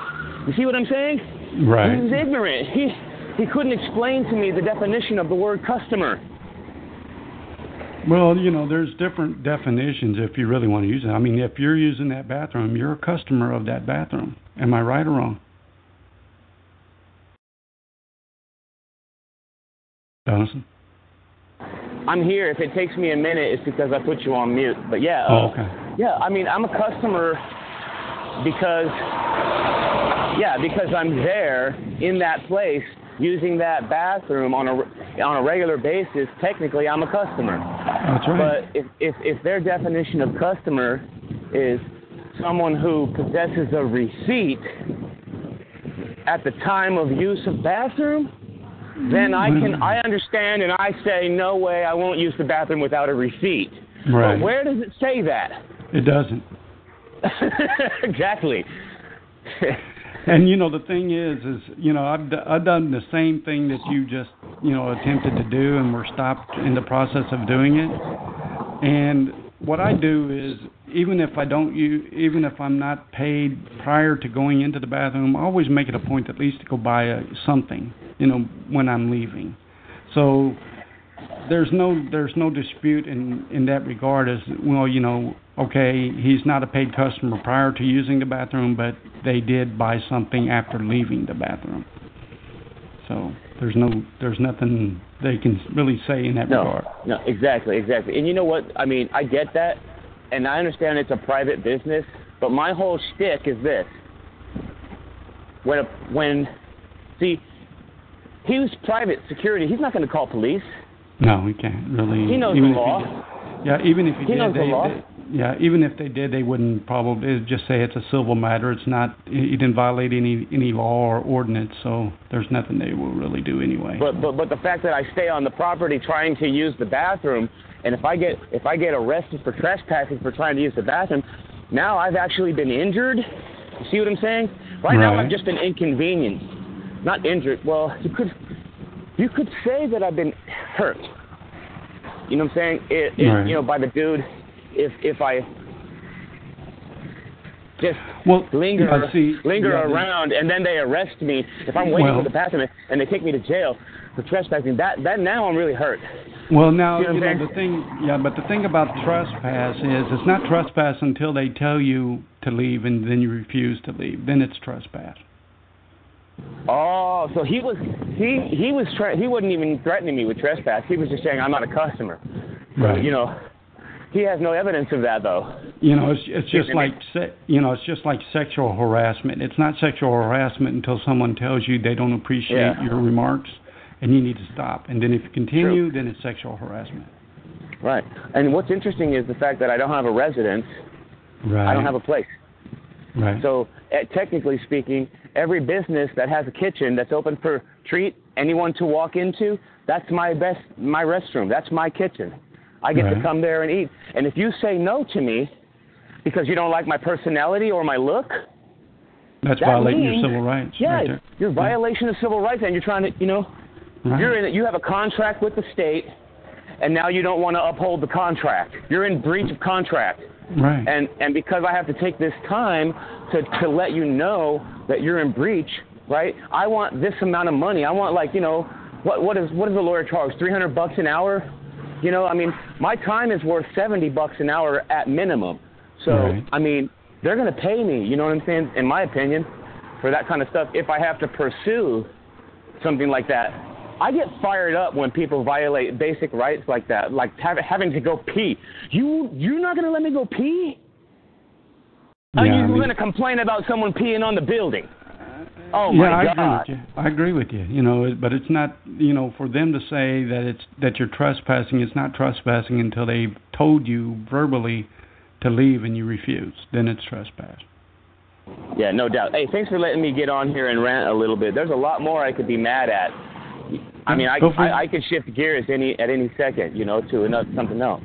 You see what I'm saying? Right. He was ignorant. He he couldn't explain to me the definition of the word customer. Well, you know, there's different definitions if you really want to use it. I mean, if you're using that bathroom, you're a customer of that bathroom. Am I right or wrong? Donaldson? I'm here. If it takes me a minute, it's because I put you on mute. But yeah. Oh, uh, okay. Yeah, I mean, I'm a customer because, yeah, because I'm there in that place using that bathroom on a on a regular basis. Technically, I'm a customer. That's right. But if if if their definition of customer is someone who possesses a receipt at the time of use of bathroom, then I can I understand and I say no way I won't use the bathroom without a receipt. Right. But where does it say that? It doesn't. exactly. And you know the thing is, is you know I've d- I've done the same thing that you just you know attempted to do, and we're stopped in the process of doing it. And what I do is, even if I don't use, even if I'm not paid prior to going into the bathroom, I always make it a point at least to go buy a, something, you know, when I'm leaving. So there's no there's no dispute in in that regard as well you know okay he's not a paid customer prior to using the bathroom but they did buy something after leaving the bathroom so there's no there's nothing they can really say in that no, regard no, exactly, exactly. And you know what? I mean, I get that, and I understand it's a private business, but my whole shtick is this: when a, when see, he was private security. He's not going to call police. no he can't really He knows even the law. did- yeah even if he, He did knows the they, law. they- yeah even if they did they wouldn't probably just say it's a civil matter it's not he didn't violate any any law or ordinance so there's nothing they will really do anyway But but but the fact that I stay on the property trying to use the bathroom, and if I get if I get arrested for trespassing for trying to use the bathroom, now I've actually been injured. You see what I'm saying? Right, now I've just been inconvenienced, not injured. Well, you could you could say that I've been hurt. You know what I'm saying? It, it, Right. You know, by the dude. If if I just well linger yeah, see, linger yeah, around and then they arrest me if I'm waiting Well- for the bathroom and they take me to jail for trespassing that that now I'm really hurt. Well, now what I'm you know the thing. Yeah, but the thing about trespass is it's not trespass until they tell you to leave and then you refuse to leave. Then it's trespass. Oh, so he was he he was tra- he wasn't even threatening me with trespass. He was just saying I'm not a customer. Right. You know, he has no evidence of that though. You know, it's it's just like se- you know, it's just like sexual harassment. It's not sexual harassment until someone tells you they don't appreciate Yeah. your remarks, and you need to stop. And then if you continue, then it's sexual harassment. Right. And what's interesting is the fact that I don't have a residence. Right. I don't have a place. Right. So, uh, technically speaking, every business that has a kitchen that's open for treat anyone to walk into, that's my best my restroom. That's my kitchen. I get to come there and eat. And if you say no to me because you don't like my personality or my look, That's that violating means- your civil rights. yeah, right there. you're violation of civil rights, and you're trying to, you know, Right. you're in. You have a contract with the state, and now you don't want to uphold the contract. You're in breach of contract. Right. And and because I have to take this time to to let you know that you're in breach, right? I want this amount of money. I want like you know what what is what does a lawyer charge? 300 bucks an hour? You know, I mean, my time is worth 70 bucks an hour at minimum. So Right. I mean, they're gonna pay me. You know what I'm saying? In my opinion, for that kind of stuff, if I have to pursue something like that. I get fired up when people violate basic rights like that, like have, having to go pee. You you're not gonna let me go pee? Are you I mean- going to complain about someone peeing on the building? Uh, oh my yeah, I God! agree with you. I agree with you. You know, but it's not. You know, for them to say that it's that you're trespassing, it's not trespassing until they've told you verbally to leave and you refuse. Then it's trespass. Yeah, no doubt. Hey, thanks for letting me get on here and rant a little bit. There's a lot more I could be mad at. I mean, I Go for it. I, I could shift gears any at any second, you know, to another something else.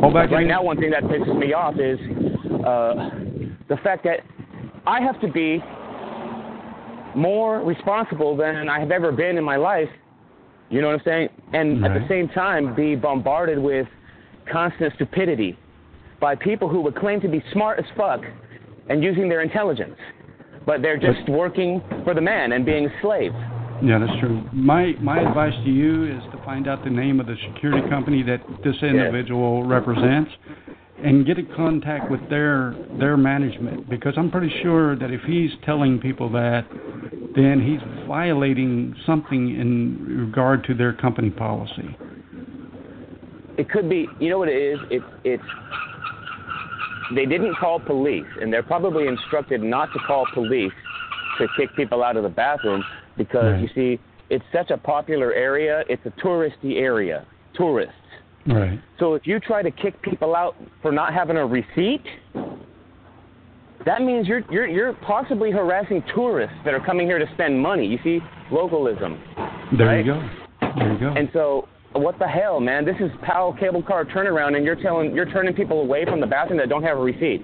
Hold back Right in- now, one thing that pisses me off is uh, the fact that I have to be more responsible than I have ever been in my life. You know what I'm saying? And at the same time, be bombarded with constant stupidity by people who would claim to be smart as fuck and using their intelligence, but they're just working for the man and being slaves. Yeah, that's true. My my advice to you is to find out the name of the security company that this individual represents, and get in contact with their their management because I'm pretty sure that if he's telling people that, then he's violating something in regard to their company policy. It could be, you know what it is? It's it's they didn't call police, and they're probably instructed not to call police to kick people out of the bathroom because Right. you see, it's such a popular area. It's a touristy area, tourists. Right. So if you try to kick people out for not having a receipt, that means you're you're you're possibly harassing tourists that are coming here to spend money. You see, localism. There Right. you go. There you go. And so, what the hell, man? This is Powell Cable Car turnaround, and you're telling you're turning people away from the bathroom that don't have a receipt.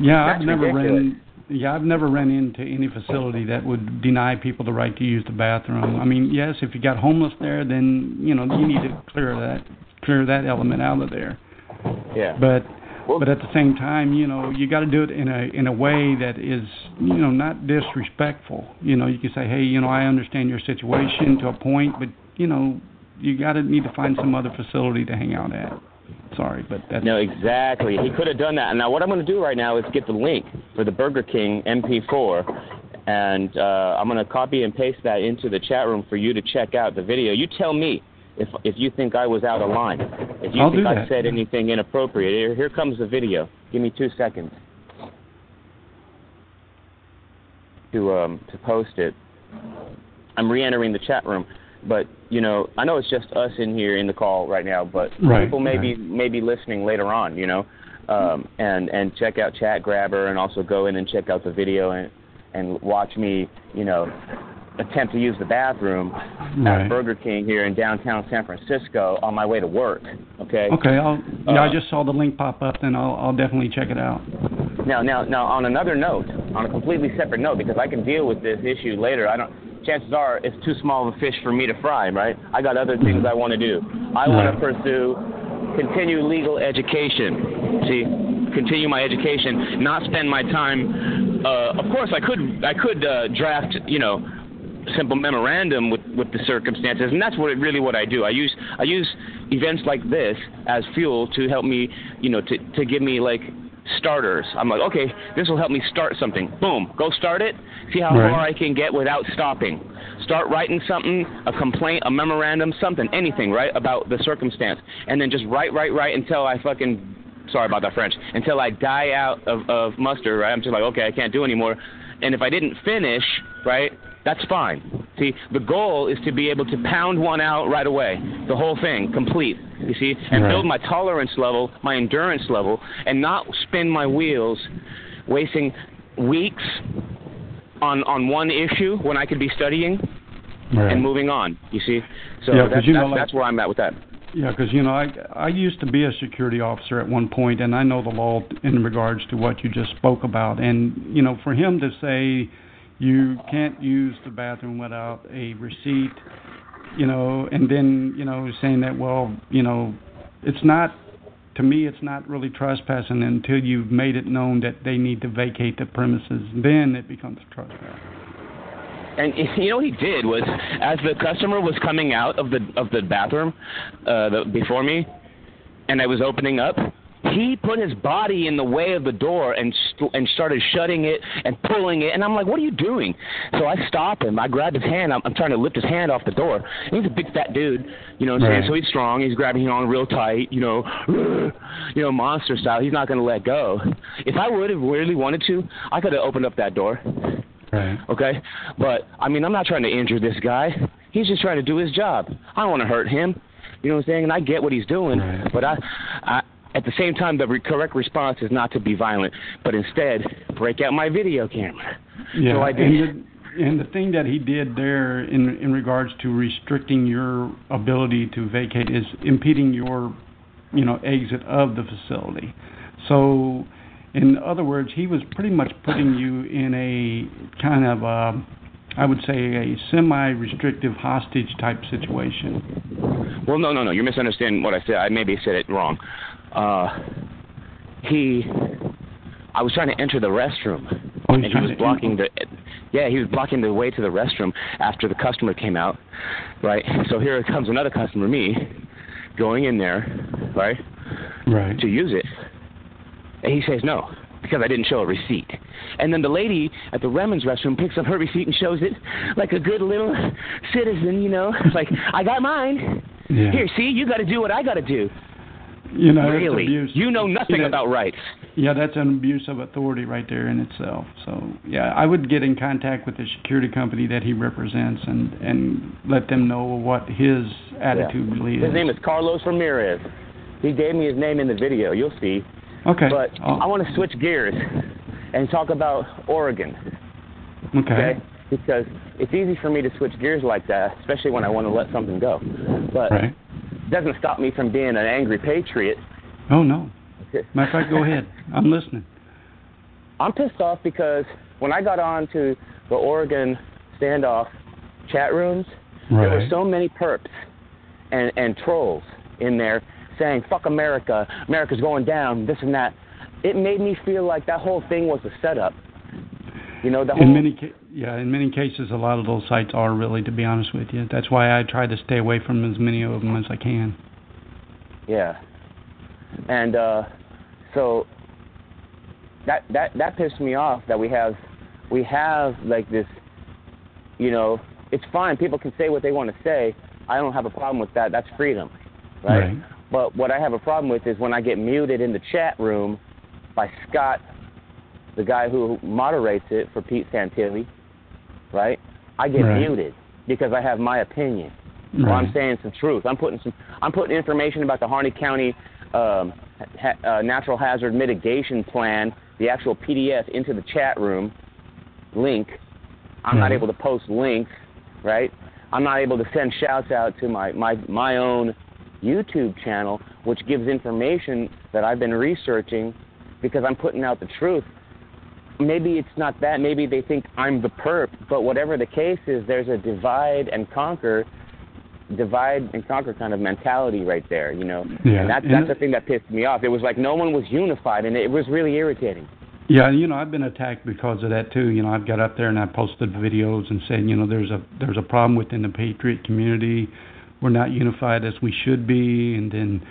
yeah, That's I've never ridiculous. ran. Yeah, I've never run into any facility that would deny people the right to use the bathroom. I mean, yes, if you got homeless there, then you know you need to clear that clear that element out of there. Yeah. But Well- but at the same time, you know, you got to do it in a in a way that is you know not disrespectful. You know, you can say, hey, you know, I understand your situation to a point, but you know, you got to need to find some other facility to hang out at. Sorry, but that's No, exactly. He could have done that. Now what I'm going to do right now is get the link for the Burger King MP4, and uh, I'm going to copy and paste that into the chat room for you to check out the video. You tell me if if you think I was out of line, if you I'll think I said anything inappropriate. Here, here comes the video. Give me two seconds to um to post it. I'm re-entering the chat room, but you know I know it's just us in here in the call right now, but Right, people may be right. may be listening later on, you know, um, and and check out Chat Grabber and also go in and check out the video and and watch me, you know, attempt to use the bathroom Right. at Burger King here in downtown San Francisco on my way to work. Okay. Okay, I'll yeah, I Uh, just saw the link pop up, then I'll I'll definitely check it out. Now, now, now, on another note, on a completely separate note, because I can deal with this issue later. I don't. Chances are, it's too small of a fish for me to fry, right? I got other things I want to do. I want to pursue, continue legal education. See, continue my education, not spend my time. Uh, of course, I could, I could uh, draft, you know, simple memorandum with, with the circumstances, and that's what it, really what I do. I use I use events like this as fuel to help me, you know, to to give me like starters. I'm like, okay, this will help me start something. Boom, go start it. See how Right. far I can get without stopping. Start writing something, a complaint, a memorandum, something, anything, right, about the circumstance, and then just write, write, write until I fucking sorry about that French, until I die out of, of mustard, right? I'm just like, okay, I can't do anymore. And if I didn't finish, right, that's fine. See, the goal is to be able to pound one out right away, the whole thing, complete. You see, and Right. build my tolerance level, my endurance level, and not spin my wheels, wasting weeks on on one issue when I could be studying Right. and moving on. You see, so Yeah, that's, you know, that's, like- that's where I'm at with that. Yeah, because you know, I I used to be a security officer at one point, and I know the law in regards to what you just spoke about. And you know, for him to say you can't use the bathroom without a receipt, you know, and then you know saying that well, you know, it's not. To me, it's not really trespassing until you've made it known that they need to vacate the premises. Then it becomes trespass. And you know what he did was, as the customer was coming out of the of the bathroom uh, the, before me, and I was opening up, he put his body in the way of the door and st- and started shutting it and pulling it. And I'm like, "What are you doing?" So I stop him. I grab his hand. I'm, I'm trying to lift his hand off the door. And he's a big fat dude, you know what I'm saying? Right. So he's strong. He's grabbing it on real tight, you know, you know, monster style. He's not going to let go. If I would have really wanted to, I could have opened up that door Right. okay? But I mean, I'm not trying to injure this guy. He's just trying to do his job. I don't want to hurt him. You know what I'm saying? And I get what he's doing, Right. but I, I, at the same time, the re- correct response is not to be violent, but instead break out my video camera. Yeah, So I did. and the, and the thing that he did there in in regards to restricting your ability to vacate is impeding your, you know, exit of the facility. So, in other words, he was pretty much putting you in a kind of, uh, I would say, a semi-restrictive hostage type situation. Well, no, no, no. You're misunderstanding what I said. I maybe said it wrong. Uh, he, I was trying to enter the restroom, Oh, and he was blocking the. Yeah, he was blocking the way to the restroom after the customer came out, right? So here comes another customer, me, going in there, right, Right. to use it, and he says no because I didn't show a receipt. And then the lady at the Remens restroom picks up her receipt and shows it like a good little citizen, you know, like I got mine. Yeah. Here, see, you got to do what I got to do. You know, really, abuse. you know nothing You know, about rights. Yeah, that's an abuse of authority right there in itself. So yeah, I would get in contact with the security company that he represents and and let them know what his attitude really is. His name is Carlos Ramirez. He gave me his name in the video. You'll see. okay. But Oh, I want to switch gears and talk about Oregon. okay. okay? Because it's easy for me to switch gears like that, especially when I want to let something go. But Right. Doesn't stop me from being an angry patriot. Oh no. Matter of fact, go ahead. I'm listening. I'm pissed off because when I got on to the Oregon standoff chat rooms, there were so many perps and, and trolls in there saying, fuck America, America's going down, this and that. It made me feel like that whole thing was a setup. You know, the whole In many ca- yeah, in many cases, a lot of those sites are really, to be honest with you. That's why I try to stay away from as many of them as I can. Yeah. And uh so that that that pissed me off that we have we have like this you know, it's fine, people can say what they want to say. I don't have a problem with that. That's freedom. Right? Right. But what I have a problem with is when I get muted in the chat room by Scott, the guy who moderates it for Pete Santilli, right? I get Right. muted because I have my opinion. Or I'm saying some truth. I'm putting some. I'm putting information about the Harney County um, ha, uh, Natural Hazard Mitigation Plan, the actual PDF, into the chat room link. I'm not able to post links, right? I'm not able to send shouts out to my my my own YouTube channel, which gives information that I've been researching because I'm putting out the truth. Maybe it's not that. Maybe they think I'm the perp. But whatever the case is, there's a divide and conquer, divide and conquer kind of mentality right there. You know, Yeah, and that's that's the thing that pissed me off. It was like no one was unified, and it was really irritating. Yeah, you know, I've been attacked because of that too. You know, I've got up there and I posted videos and said, you know, there's a there's a problem within the patriot community. We're not unified as we should be, and then,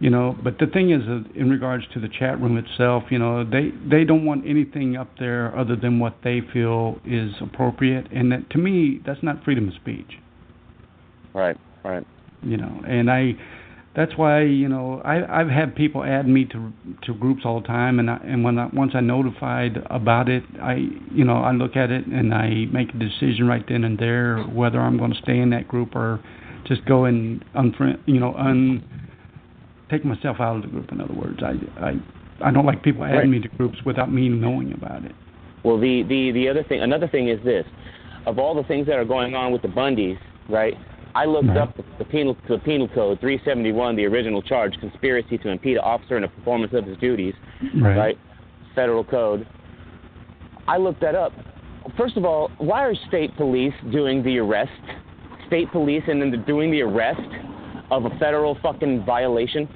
you know, but the thing is, uh, in regards to the chat room itself, you know, they they don't want anything up there other than what they feel is appropriate, and that to me, that's not freedom of speech. Right, right. You know, and I. that's why you know I I've had people add me to to groups all the time, and I, and when I, once I notified about it, I you know I look at it and I make a decision right then and there whether I'm going to stay in that group or just go and unfriend you know un take myself out of the group. In other words, I I I don't like people adding Right. me to groups without me knowing about it. Well, the, the, the other thing, another thing is this: of all the things that are going on with the Bundys, right? I looked Right. up the, the penal the penal code 371, the original charge, conspiracy to impede an officer in the performance of his duties, right? Federal code. I looked that up. First of all, why are state police doing the arrest? State police and then doing the arrest of a federal fucking violation.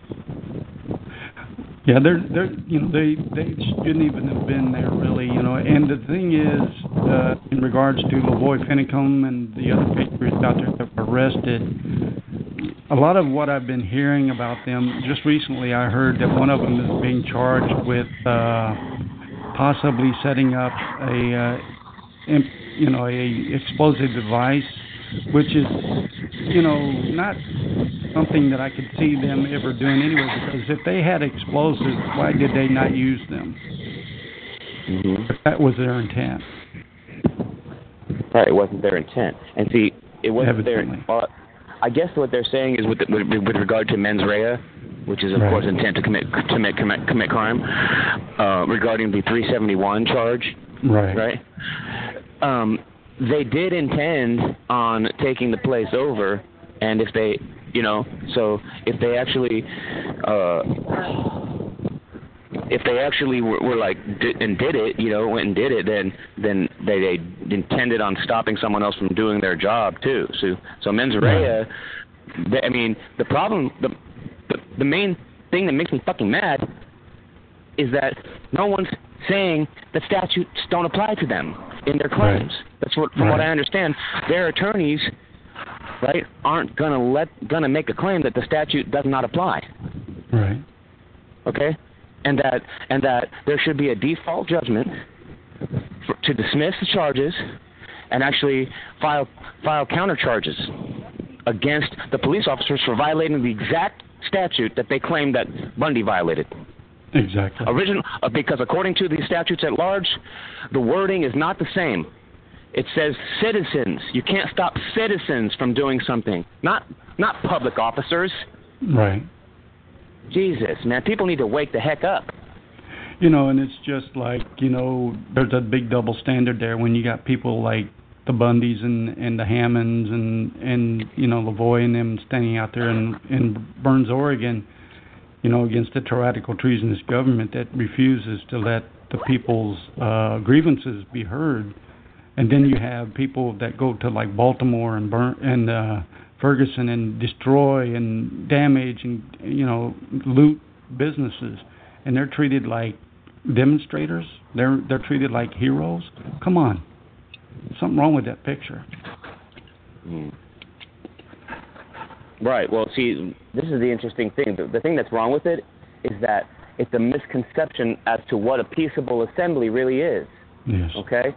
Yeah, they're they're you know they they shouldn't even have been there really you know and the thing is uh, in regards to LaVoy Finicum and the other patriots out there that were arrested, a lot of what I've been hearing about them just recently I heard that one of them is being charged with uh, possibly setting up a uh, imp, you know a explosive device, which is you know not something that I could see them ever doing anyway. Because if they had explosives, why did they not use them? If that was their intent. Right, it wasn't their intent. And see, it wasn't their. Evidently. Uh, I guess what they're saying is with, the, with with regard to mens rea, which is of Right. course intent to commit to commit commit, commit crime, uh, regarding the 371 charge, Right. right? Um, they did intend on taking the place over, and if they, you know, so if they actually, uh, if they actually were, were like did, and did it, you know, went and did it, then then they, they intended on stopping someone else from doing their job too. So so mens rea. They, I mean, the problem, the, the the main thing that makes me fucking mad is that no one's saying that statutes don't apply to them in their claims. That's what, from what I understand, their attorneys, right, aren't gonna let gonna make a claim that the statute does not apply. Right. Okay, and that and that there should be a default judgment for, to dismiss the charges and actually file file counter charges against the police officers for violating the exact statute that they claim that Bundy violated. Exactly. Original, uh, because according to the statutes at large, the wording is not the same. It says citizens. You can't stop citizens from doing something, not not public officers. Right. Jesus, man, people need to wake the heck up. You know, and it's just like you know, there's a big double standard there when you got people like the Bundys and and the Hammonds and and you know LaVoy and them standing out there in in Burns, Oregon, you know, against the tyrannical treasonous government that refuses to let the people's uh, grievances be heard, and then you have people that go to like Baltimore and burn and uh, Ferguson and destroy and damage and you know loot businesses, and they're treated like demonstrators. They're they're treated like heroes. Come on, something wrong with that picture. Right. Well, see, this is the interesting thing. The, the thing that's wrong with it is that it's a misconception as to what a peaceable assembly really is. Yes. Okay?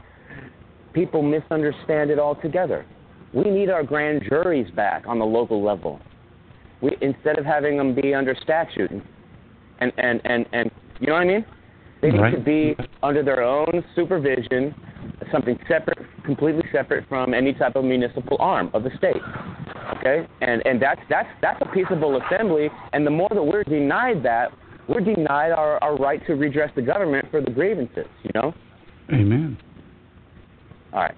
People misunderstand it altogether. We need our grand juries back on the local level. We instead of having them be under statute and and and and you know what I mean? They need Right. to be under their own supervision, something separate, completely separate from any type of municipal arm of the state. Okay, and and that's that's that's a peaceable assembly. And the more that we're denied that, we're denied our, our right to redress the government for the grievances. You know. Amen. All right.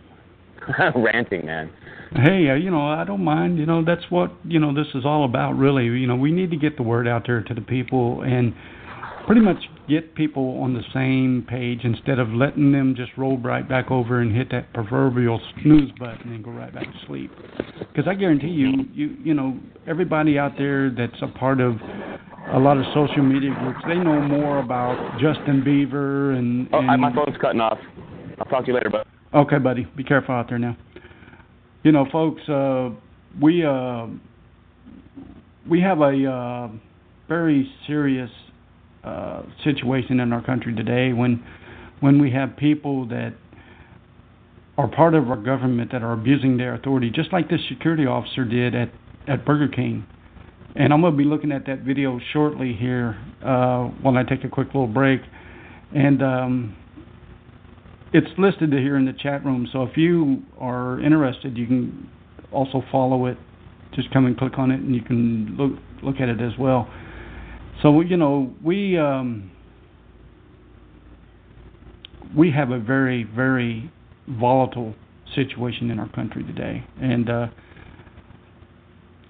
Ranting, man. Hey, uh, you know, I don't mind. You know, that's what you know this is all about, really. You know, we need to get the word out there to the people and pretty much get people on the same page instead of letting them just roll right back over and hit that proverbial snooze button and go right back to sleep. Because I guarantee you, you you know, everybody out there that's a part of a lot of social media groups, they know more about Justin Bieber and. Oh, and my phone's cutting off. I'll talk to you later, bud. Okay, buddy. Be careful out there now. You know, folks, uh, we uh, we have a uh, very serious uh, situation in our country today when when we have people that are part of our government that are abusing their authority, just like this security officer did at at Burger King. And I'm going to be looking at that video shortly here uh, when I take a quick little break. And um, it's listed here in the chat room. So if you are interested, you can also follow it. Just come and click on it, and you can look look at it as well. So you know we um, we have a very very volatile situation in our country today, and uh,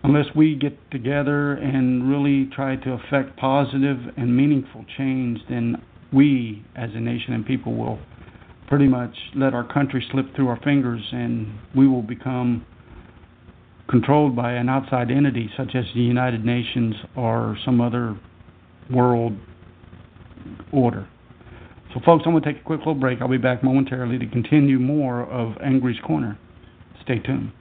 unless we get together and really try to affect positive and meaningful change, then we as a nation and people will pretty much let our country slip through our fingers and we will become controlled by an outside entity such as the United Nations or some other world order. So, folks, I'm going to take a quick little break. I'll be back momentarily to continue more of Angry's Corner. Stay tuned.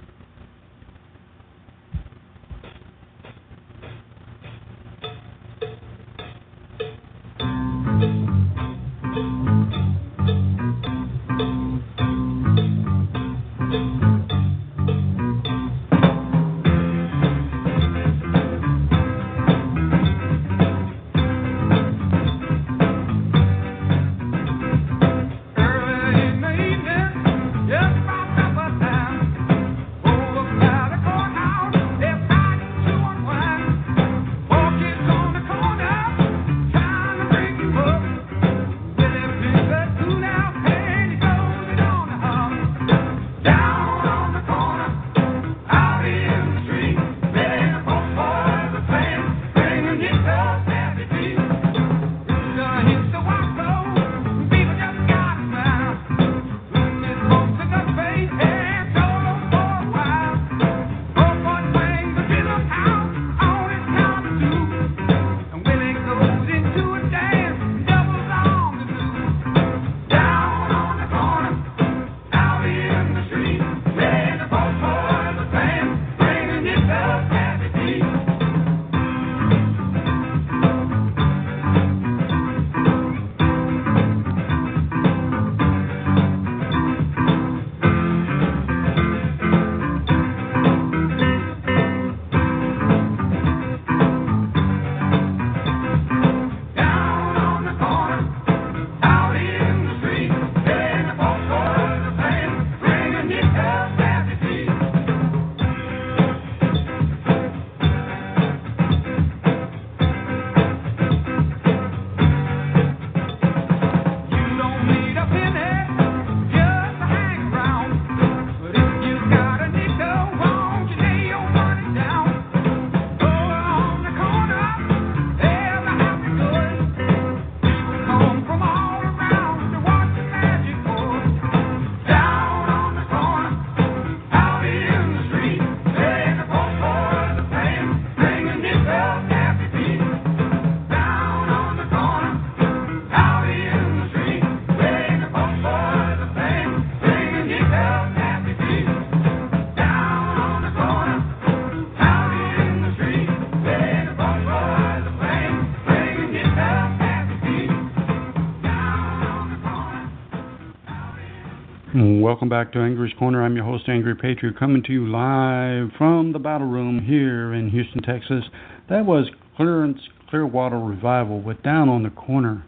Welcome back to Angry's Corner. I'm your host, Angry Patriot, coming to you live from the Battle Room here in Houston, Texas. That was Creedence Clearwater Revival with Down on the Corner.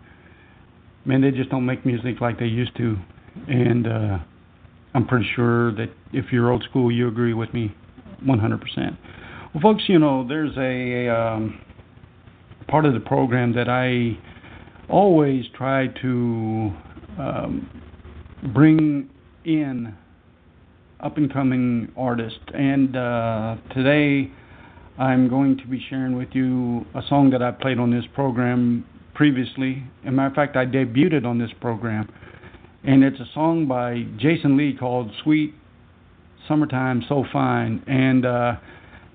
Man, they just don't make music like they used to. And uh, I'm pretty sure that if you're old school, you agree with me 100%. Well, folks, you know, there's a um, part of the program that I always try to um, bring in up and coming artists. And uh, today I'm going to be sharing with you a song that I played on this program previously. As a matter of fact, I debuted on this program. And it's a song by Jason Lee called Sweet Summertime So Fine. And uh,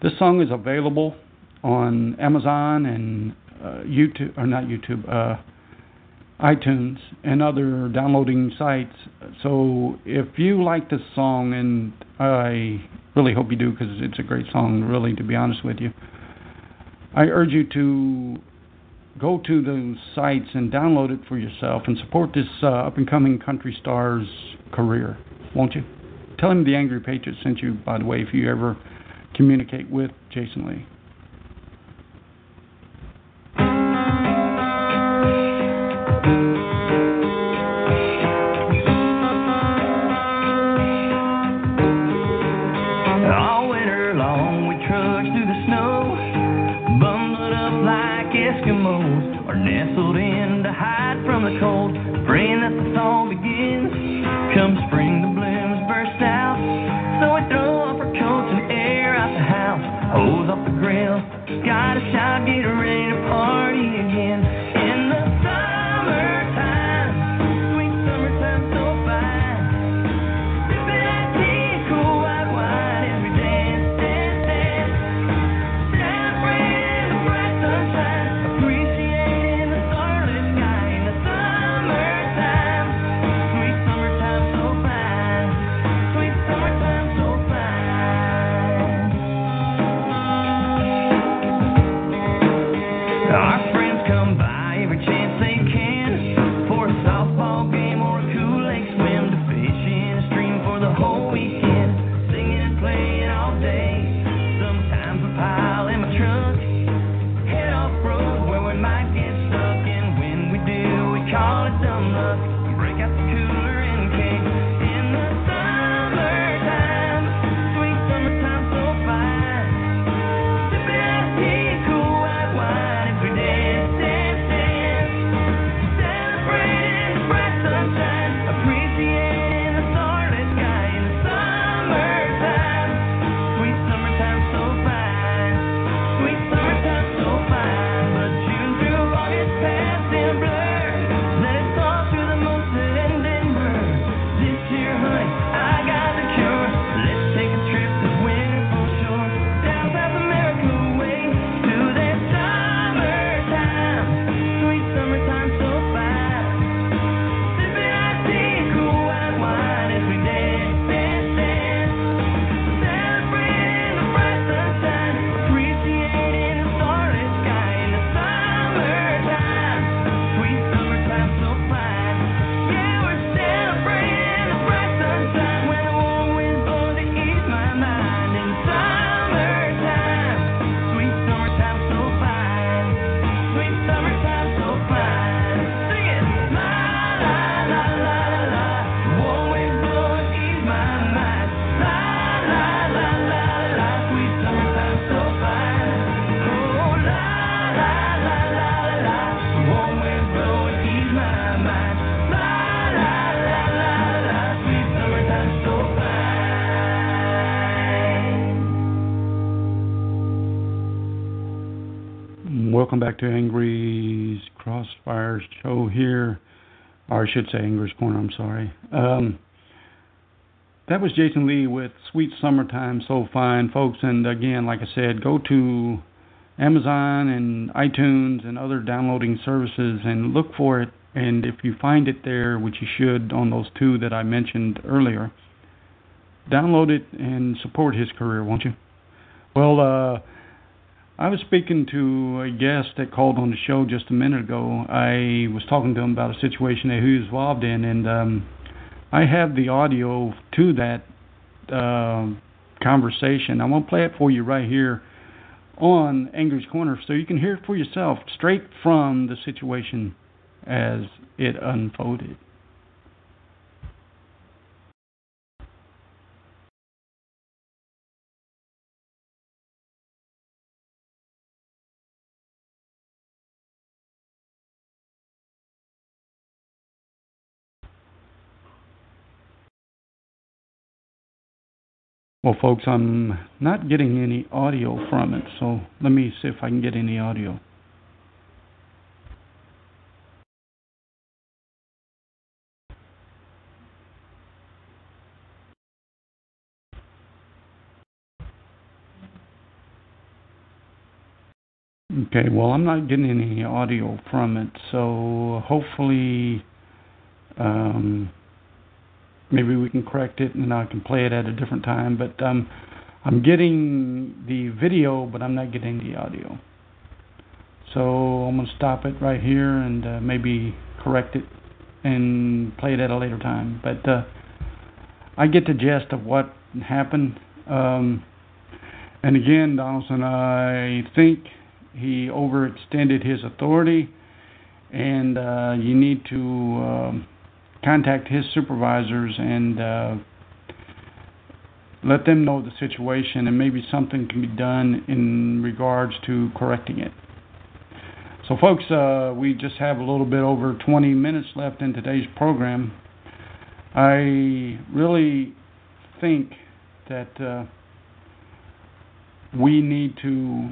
this song is available on Amazon and uh, YouTube, or not YouTube, uh, iTunes and other downloading sites. So if you like this song, and I really hope you do because it's a great song, really, to be honest with you, I urge you to go to those sites and download it for yourself and support this uh, up and coming country star's career, won't you? Tell him the Angry Patriot sent you, by the way, if you ever communicate with Jason Lee. Hose off the grill, got a shot, get ready to party again. Welcome back to Angry's Crossfire Show here, or I should say Angry's Corner. I'm sorry. Um, that was Jason Lee with Sweet Summertime So Fine, folks. And again, like I said, go to Amazon and iTunes and other downloading services and look for it. And if you find it there, which you should on those two that I mentioned earlier, download it and support his career, won't you? Well, uh, I was speaking to a guest that called on the show just a minute ago. I was talking to him about a situation that he was involved in, and um, I have the audio to that uh, conversation. I want to play it for you right here on Angry's Corner so you can hear it for yourself, straight from the situation as it unfolded. Well, folks, I'm not getting any audio from it, so let me see if I can get any audio. Okay, well, I'm not getting any audio from it, so hopefully, um, maybe we can correct it and I can play it at a different time. But um, I'm getting the video, but I'm not getting the audio. So I'm going to stop it right here and uh, maybe correct it and play it at a later time. But uh, I get the gist of what happened. Um, and again, Donaldson, I think he overextended his authority, and uh, you need to um, contact his supervisors and uh, let them know the situation and maybe something can be done in regards to correcting it. So, folks, uh, we just have a little bit over 20 minutes left in today's program. I really think that uh, we need to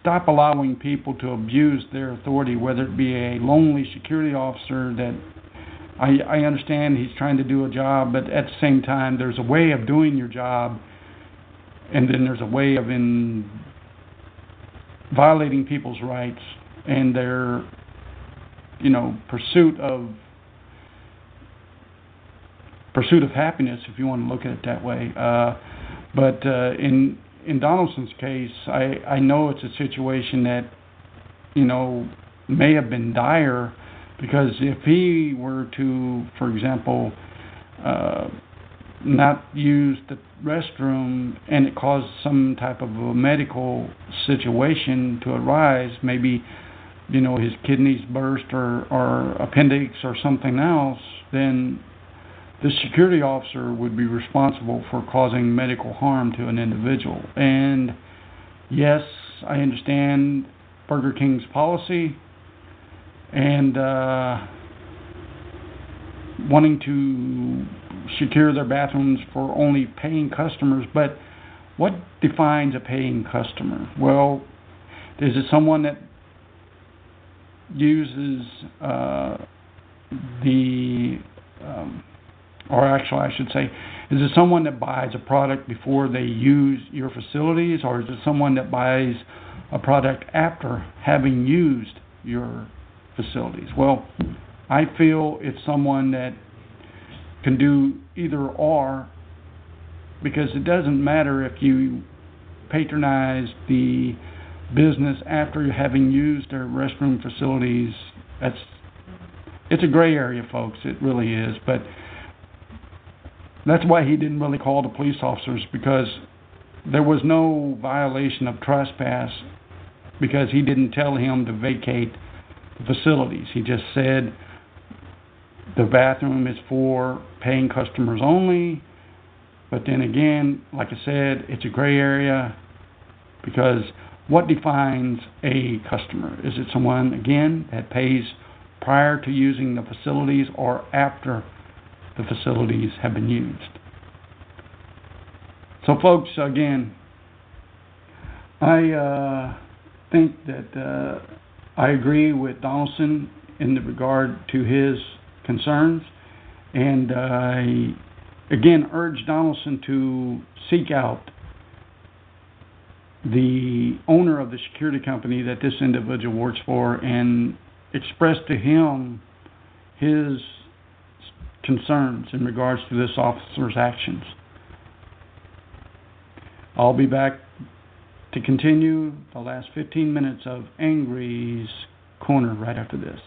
stop allowing people to abuse their authority, whether it be a lonely security officer that I, I understand he's trying to do a job, but at the same time, there's a way of doing your job, and then there's a way of in violating people's rights and their, you know, pursuit of pursuit of happiness, if you want to look at it that way. Uh, but uh, in in Donaldson's case, I I know it's a situation that, you know, may have been dire because if he were to, for example, uh, not use the restroom and it caused some type of a medical situation to arise, maybe you know his kidneys burst or, or appendix or something else, then the security officer would be responsible for causing medical harm to an individual. And yes, I understand Burger King's policy and uh, wanting to secure their bathrooms for only paying customers. But what defines a paying customer? Well, is it someone that uses uh, the, um, or actually, I should say, is it someone that buys a product before they use your facilities, or is it someone that buys a product after having used your facilities? Well, I feel it's someone that can do either or because it doesn't matter if you patronize the business after having used their restroom facilities. That's it's a gray area, folks. It really is, but that's why he didn't really call the police officers because there was no violation of trespass because he didn't tell him to vacate facilities. He just said the bathroom is for paying customers only. But then again, like I said, it's a gray area because what defines a customer? Is it someone, again, that pays prior to using the facilities or after the facilities have been used? So, folks, again, I uh, think that uh, I agree with Donaldson in regard to his concerns, and I again urge Donaldson to seek out the owner of the security company that this individual works for and express to him his concerns in regards to this officer's actions. I'll be back to continue the last 15 minutes of Angry's Corner right after this.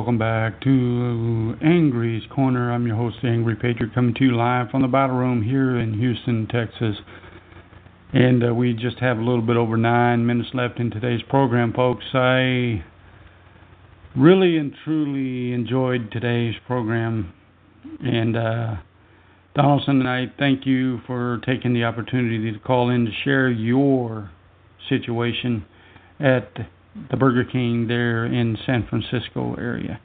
Welcome back to Angry's Corner. I'm your host, Angry Patriot, coming to you live from the battle room here in Houston, Texas. And uh, we just have a little bit over nine minutes left in today's program, folks. I really and truly enjoyed today's program. And uh, Donaldson, and I thank you for taking the opportunity to call in to share your situation at the Burger King there in San Francisco area.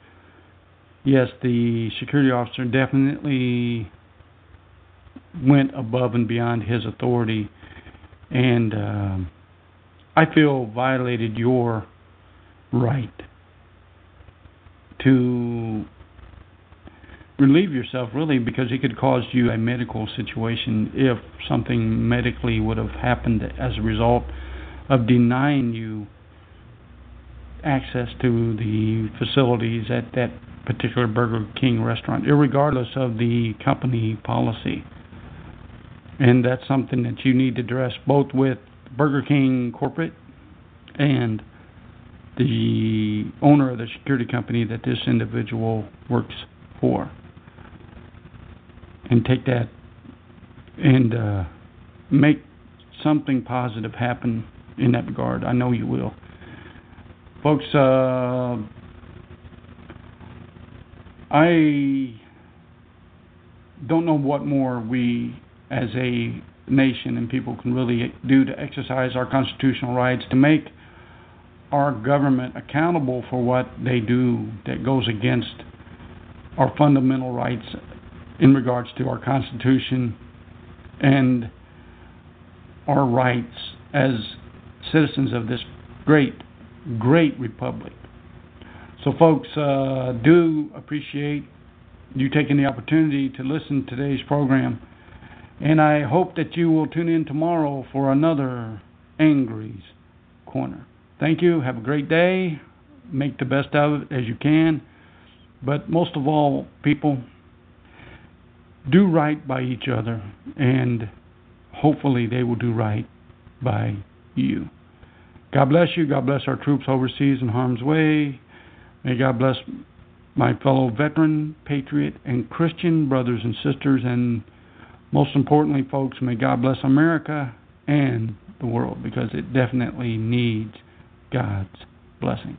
Yes, the security officer definitely went above and beyond his authority, and um, I feel violated your right to relieve yourself really because it could cause you a medical situation if something medically would have happened as a result of denying you access to the facilities at that particular Burger King restaurant, regardless of the company policy. And that's something that you need to address both with Burger King corporate and the owner of the security company that this individual works for. And take that and uh, make something positive happen in that regard. I know you will. Folks, uh, I don't know what more we as a nation and people can really do to exercise our constitutional rights to make our government accountable for what they do that goes against our fundamental rights in regards to our Constitution and our rights as citizens of this great, great republic. So, folks, uh, do appreciate you taking the opportunity to listen to today's program. And I hope that you will tune in tomorrow for another Angry's Corner. Thank you. Have a great day. Make the best of it as you can. But most of all, people, do right by each other, and hopefully they will do right by you. God bless you. God bless our troops overseas in harm's way. May God bless my fellow veteran, patriot, and Christian brothers and sisters. And most importantly, folks, may God bless America and the world because it definitely needs God's blessing.